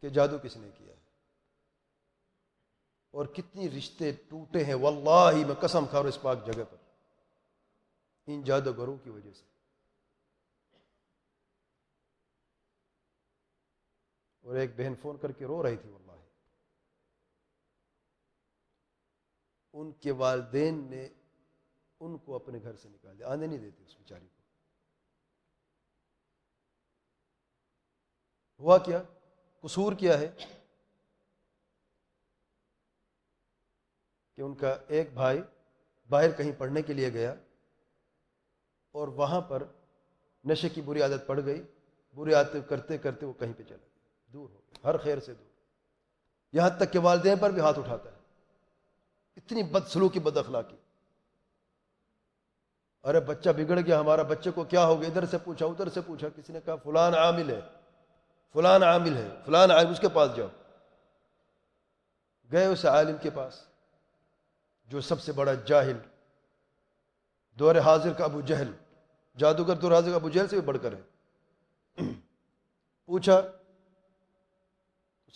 کہ جادو کس نے کیا؟ ہے اور کتنی رشتے ٹوٹے ہیں، واللہ میں قسم کھا رہا اس پاک جگہ پر۔ ان جادوگروں کی وجہ سے۔ اور ایک بہن فون کر کے رو رہی تھی واللہ۔ ان کے والدین نے ان کو اپنے گھر سے نکال دیا، آنے نہیں دیتے اس بیچاری کو۔ ہوا کیا؟ قصور کیا ہے؟ کہ ان کا ایک بھائی باہر کہیں پڑھنے کے لیے گیا اور وہاں پر نشے کی بری عادت پڑ گئی، بری عادت کرتے کرتے وہ کہیں پہ چلا۔ گیا دور ہو گیا، ہر خیر سے دور۔ یہاں تک کہ والدین پر بھی ہاتھ اٹھاتا ہے۔ اتنی بد سلوکی، بد اخلاقی۔ ارے بچہ بگڑ گیا، ہمارا بچے کو کیا ہو گیا؟ ادھر سے پوچھا، ادھر سے پوچھا، کسی نے کہا فلان عامل ہے، فلان عامل ہے، فلان عالم اس کے پاس جاؤ۔ گئے اس عالم کے پاس، جو سب سے بڑا جاہل، دور حاضر کا ابو جہل۔ جادوگر دور حاضر کا ابو جہل سے بھی بڑھ کر ہے۔ پوچھا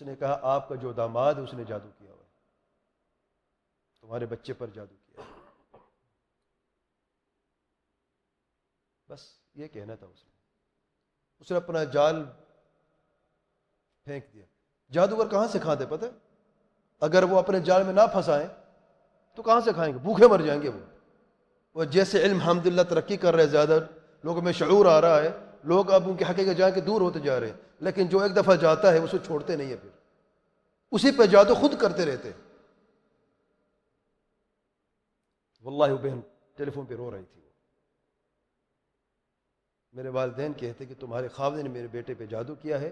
اس نے کہا، آپ کا جو داماد ہے اس نے جادو کیا ہوا تمہارے بچے پر جادو کیا بس یہ کہنا تھا اس نے۔ اس نے اپنا جال پھینک دیا۔ جادوگر کہاں سے کھاتے پتہ؟ اگر وہ اپنے جال میں نہ پھنسائیں تو کہاں سے کھائیں گے؟ بھوکے مر جائیں گے وہ۔ وہ جیسے علم حمد اللہ ترقی کر رہے زیادہ، لوگوں میں شعور آ رہا ہے، لوگ اب ان کے حقیقت جا کے دور ہوتے جا رہے ہیں، لیکن جو ایک دفعہ جاتا ہے، اسے چھوڑتے نہیں ہے پھر۔ اسی پہ جادو خود کرتے رہتے۔ واللہ وہ بہن ٹیلی فون پہ رو رہی تھی۔ وہ میرے والدین کہتے کہ تمہارے خواب نے میرے بیٹے پہ جادو کیا ہے۔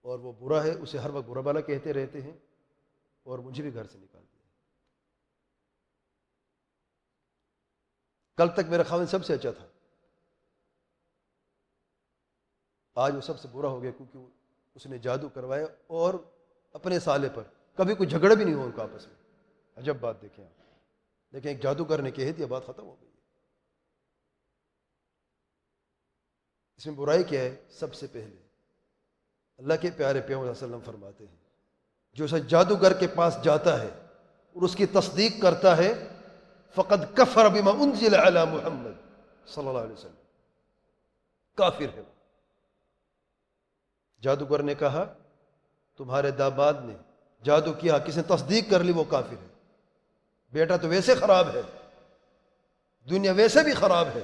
اور وہ برا ہے، اسے ہر وقت برا بالا کہتے رہتے ہیں۔ اور مجھے بھی گھر سے نکال دیا۔ کل تک میرا خاون سب سے اچھا تھا۔ آج وہ سب سے برا ہو گیا کیونکہ اس نے جادو کروایا اور اپنے سالے پر، کبھی کوئی جھگڑا بھی نہیں ہوا ان کا آپس میں۔ عجب بات دیکھیں آپ۔ لیکن ایک جادوگر نے کہہ دیا بات ختم ہو گئی اس میں برائی کیا ہے؟ سب سے پہلے اللہ کے پیارے پیوں علیہ وسلم فرماتے ہیں، جو اسے جادوگر کے پاس جاتا ہے اور اس کی تصدیق کرتا ہے فقط کفر بما انزل علی محمد صلی اللہ علیہ وسلم۔ کافر ہے جادوگر نے کہا، تمہارے داماد نے جادو کیا، کسی نے تصدیق کر لی وہ کافر ہے۔ بیٹا تو ویسے خراب ہے، دنیا ویسے بھی خراب ہے،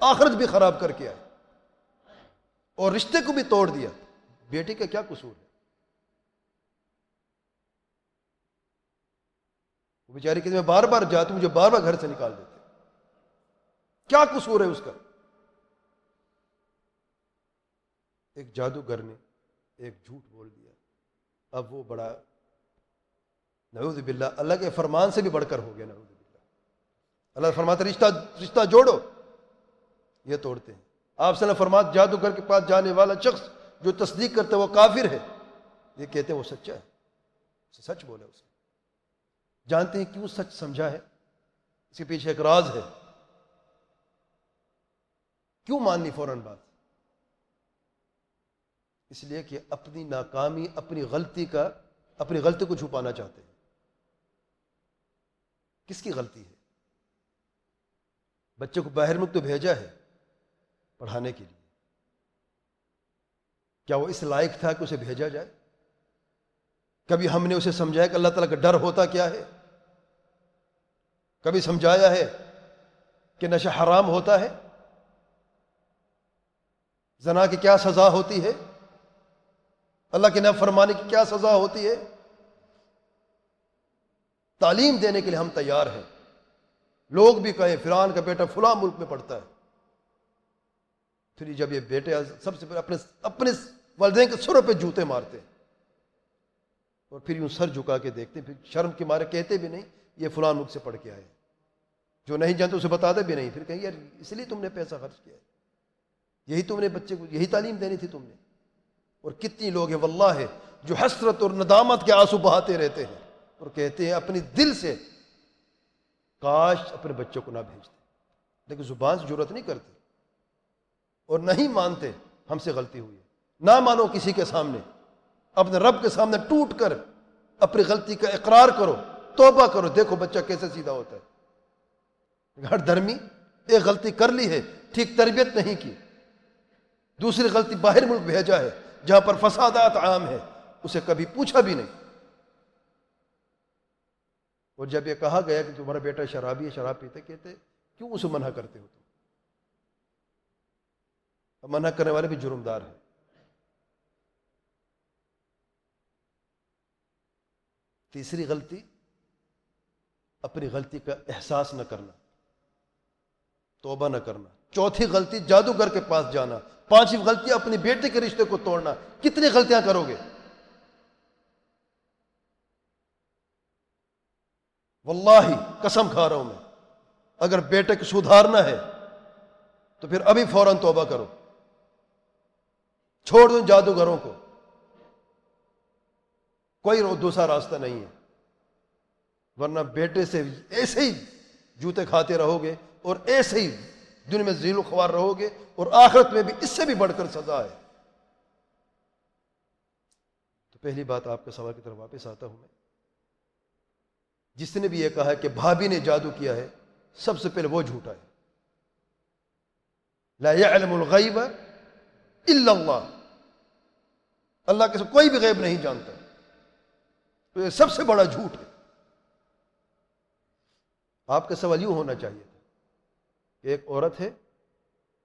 آخرت بھی خراب کر کے آئے۔ اور رشتے کو بھی توڑ دیا۔ بیٹی کا کیا قصور ہے؟ وہ بیچاری کہ میں بار بار جاتا ہوں، مجھے بار بار گھر سے نکال دیتے کیا قصور ہے اس کا؟ ایک جادوگر نے ایک جھوٹ بول دیا۔ اب وہ بڑا نعوذ باللہ، اللہ کے فرمان سے بھی بڑھ کر ہو گیا نعوذ باللہ۔ اللہ فرماتا رشتہ رشتہ جوڑو۔ یہ توڑتے ہیں۔ آپ سے فرمات جادوگر کے پاس جانے والا شخص جو تصدیق کرتے وہ کافر ہے۔ یہ کہتے ہیں، وہ سچا ہے۔ اسے سچ بولے اسے جانتے ہیں کیوں سچ سمجھا ہے؟ اس کے پیچھے ایک راز ہے۔ کیوں ماننی فوراً بات؟ اس لیے کہ اپنی ناکامی، اپنی غلطی کا، اپنی غلطی کو چھپانا چاہتے ہیں۔ کس کی غلطی ہے؟ بچے کو باہر ملک تو بھیجا ہے پڑھانے کے لیے۔ کیا وہ اس لائق تھا کہ اسے بھیجا جائے؟ کبھی ہم نے اسے سمجھایا کہ اللہ تعالیٰ کا ڈر ہوتا کیا ہے؟ کبھی سمجھایا ہے کہ نشہ حرام ہوتا ہے؟ زنا کی کیا سزا ہوتی ہے؟ اللہ کے نہ فرمانے کی کیا سزا ہوتی ہے؟ تعلیم دینے کے لیے ہم تیار ہیں۔ لوگ بھی کہیں فران کا بیٹا فلاں ملک میں پڑھتا ہے۔ پھر جب یہ بیٹے سب سے پہلے اپنے اپنے والدین کے سروں پہ جوتے مارتے ہیں۔ اور پھر یوں سر جھکا کے دیکھتے ہیں۔ پھر شرم کے مارے کہتے بھی نہیں، یہ فلاں ملک سے پڑھ کے آئے۔ جو نہیں جانتے اسے بتاتے بھی نہیں۔ پھر کہیں، یار اس لیے تم نے پیسہ خرچ کیا ہے۔ یہی تم نے بچے کو، یہی تعلیم دینی تھی تم نے۔ اور کتنی لوگ ہیں واللہ ہے جو حسرت اور ندامت کے آنسو بہاتے رہتے ہیں اور کہتے ہیں اپنی دل سے کاش اپنے بچوں کو نہ بھیجتے۔ لیکن زبان سے ضرورت نہیں کرتے اور نہیں مانتے ہم سے غلطی ہوئی نہ مانو کسی کے سامنے۔ اپنے رب کے سامنے ٹوٹ کر اپنی غلطی کا اقرار کرو، توبہ کرو۔ دیکھو بچہ کیسے سیدھا ہوتا ہے۔ ہر دھرمی ایک غلطی کر لی ہے، ٹھیک تربیت نہیں کی۔ دوسری غلطی باہر ملک بھیجا ہے۔ جہاں پر فسادات عام ہے اسے کبھی پوچھا بھی نہیں۔ اور جب یہ کہا گیا کہ تمہارا بیٹا شرابی ہے، شراب پیتے کہتے، کیوں اسے منع کرتے ہو تم؟ منع کرنے والے بھی جرمدار ہیں۔ تیسری غلطی، اپنی غلطی کا احساس نہ کرنا، توبہ نہ کرنا۔ چوتھی غلطی، جادوگر کے پاس جانا۔ پانچویں غلطی اپنی بیٹے کے رشتے کو توڑنا، کتنی غلطیاں کرو گے؟ واللہ قسم کھا رہا ہوں میں۔ اگر بیٹے کو سدھارنا ہے، تو پھر ابھی فوراً توبہ کرو۔ چھوڑ دوں جادوگروں کو۔ کوئی دوسرا راستہ نہیں ہے۔ ورنہ بیٹے سے ایسے ہی جوتے کھاتے رہو گے اور ایسے ہی دن میں ذیل و خوار رہو گے اور آخرت میں بھی اس سے بھی بڑھ کر سزا ہے۔ تو پہلی بات آپ کے سوال کی طرف واپس آتا ہوں میں۔ جس نے بھی یہ کہا ہے کہ بھابھی نے جادو کیا ہے، سب سے پہلے وہ جھوٹا ہے۔ لا يعلم الغیب الا اللہ۔ اللہ کے کوئی بھی غیب نہیں جانتا۔ تو یہ سب سے بڑا جھوٹ ہے۔ آپ کا سوال یوں ہونا چاہیے کہ ایک عورت ہے،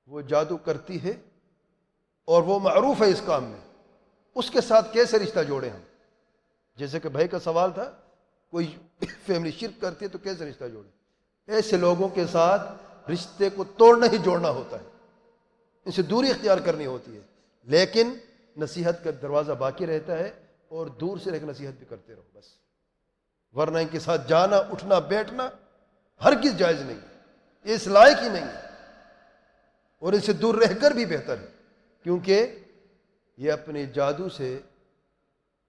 وہ جادو کرتی ہے اور وہ معروف ہے اس کام میں۔ اس کے ساتھ کیسے رشتہ جوڑے ہم؟ جیسے کہ بھائی کا سوال تھا، کوئی فیملی شرک کرتی ہے تو کیسے رشتہ جوڑے ایسے لوگوں کے ساتھ رشتے کو توڑنا ہی جوڑنا ہوتا ہے۔ ان سے دوری اختیار کرنی ہوتی ہے۔ لیکن نصیحت کا دروازہ باقی رہتا ہے اور دور سے ایک نصیحت بھی کرتے رہو بس۔ ورنہ ان کے ساتھ جانا، اٹھنا، بیٹھنا ہر کس جائز نہیں۔ یہ اس لائق ہی نہیں اور ان سے دور رہ کر بھی بہتر ہے، کیونکہ یہ اپنے جادو سے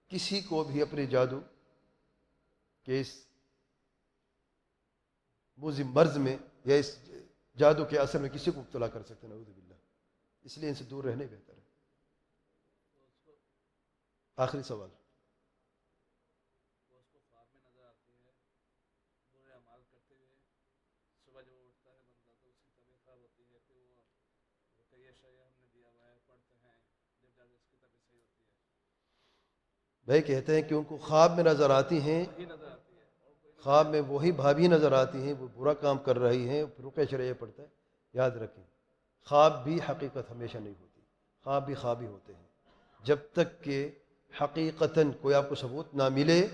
کسی کو بھی اپنے جادو کہ اس موزی مرض میں یا اس جادو کے اثر میں کسی کو ابتلا کر سکتے ہیں، نعوذ باللہ۔ اس لیے ان سے دور رہنے بہتر ہے۔ آخری سوال۔ بھائی کہتے ہیں کہ ان کو خواب میں نظر آتی ہیں، خواب میں وہی بھابھی نظر آتی ہیں، وہ برا کام کر رہی ہیں رکے شرعیہ پڑتا ہے، یاد رکھیں، خواب بھی حقیقت ہمیشہ نہیں ہوتی، خواب بھی خواب ہی ہوتے ہیں۔ جب تک کہ حقیقتاً کوئی آپ کو ثبوت نہ ملے،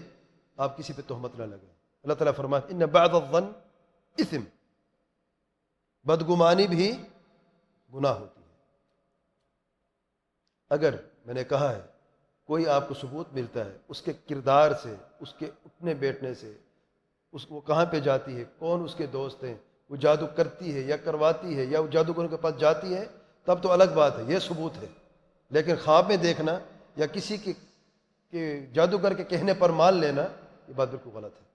آپ کسی پہ تہمت نہ لگیں۔ اللہ تعالیٰ فرماتے ان بعد الظن اسم بدگمانی بھی گناہ ہوتی ہے۔ اگر میں نے کہا ہے کوئی آپ کو ثبوت ملتا ہے، اس کے کردار سے، اس کے اٹھنے بیٹھنے سے، اس وہ کہاں پہ جاتی ہے، کون اس کے دوست ہیں، وہ جادو کرتی ہے یا کرواتی ہے یا وہ جادوگروں کے پاس جاتی ہے، تب تو الگ بات ہے، یہ ثبوت ہے۔ لیکن خواب میں دیکھنا یا کسی کے جادوگر کے کہنے پر مان لینا، یہ بات بالکل غلط ہے۔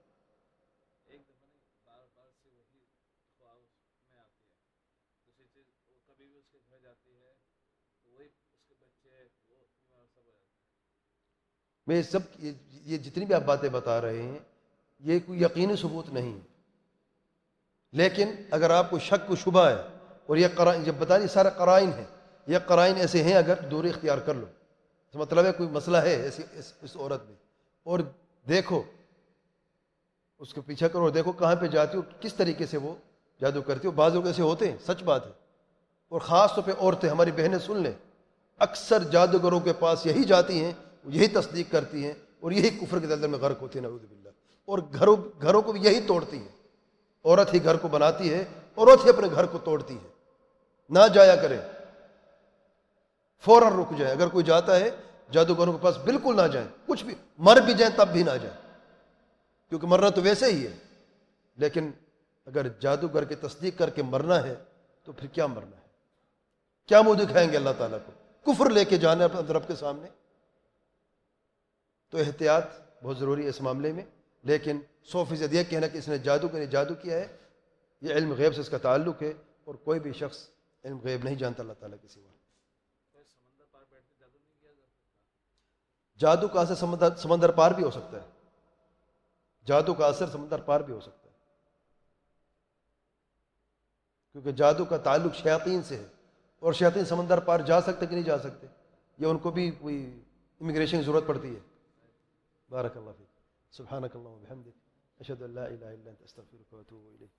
میں سب یہ جتنی بھی آپ باتیں بتا رہے ہیں، یہ کوئی یقینی ثبوت نہیں۔ لیکن اگر آپ کو شک کو شبہ ہے اور یہ قرائن جب بتا دیے سارا قرائن ہے یہ قرائن ایسے ہیں اگر دوری اختیار کر لو۔ اس مطلب ہے کوئی مسئلہ ہے ایسی، اس اس عورت میں۔ اور دیکھو، اس کو پیچھا کرو اور دیکھو کہاں پہ جاتی ہو کس طریقے سے وہ جادو کرتی ہو بعض لوگ ایسے ہوتے ہیں، سچ بات ہے۔ اور خاص طور پہ عورتیں، ہماری بہنیں سن لیں، اکثر جادوگروں کے پاس یہی جاتی ہیں یہی تصدیق کرتی ہیں اور یہی کفر کے دلدل میں غرق ہوتی ہیں، نعوذ باللہ۔ اور گھروں گھروں کو بھی یہی توڑتی ہیں۔ عورت ہی گھر کو بناتی ہے، عورت ہی اپنے گھر کو توڑتی ہے۔ نہ جایا کرے۔ فوراً رک جائے۔ اگر کوئی جاتا ہے، جادوگروں کے پاس بالکل نہ جائیں کچھ بھی، مر بھی جائیں تب بھی نہ جائیں کیونکہ مرنا تو ویسے ہی ہے۔ لیکن اگر جادوگر کی تصدیق کر کے مرنا ہے، تو پھر کیا مرنا ہے؟ کیا منہ دکھائیں گے اللہ تعالیٰ کو؟ کفر لے کے جانا اپنے رب کے سامنے؟ تو احتیاط بہت ضروری ہے اس معاملے میں۔ لیکن سو فیصد یہ کہنا کہ اس نے جادو کے جادو کیا ہے، یہ علم غیب سے اس کا تعلق ہے اور کوئی بھی شخص علم غیب نہیں جانتا اللہ تعالیٰ کسی سوا۔ جادو کا اثر سمندر سمندر پار بھی ہو سکتا ہے۔ جادو کا اثر سمندر پار بھی ہو سکتا ہے۔ کیونکہ جادو کا تعلق شیاطین سے ہے۔ اور شیاطین سمندر پار جا سکتے کہ نہیں جا سکتے، یہ ان کو بھی کوئی امیگریشن کی ضرورت پڑتی ہے۔ baarak allah fiik subxaanak allahuma bixamdik ashhadu an laa ilaha illa anta astaqfiruka waatuubu ilayk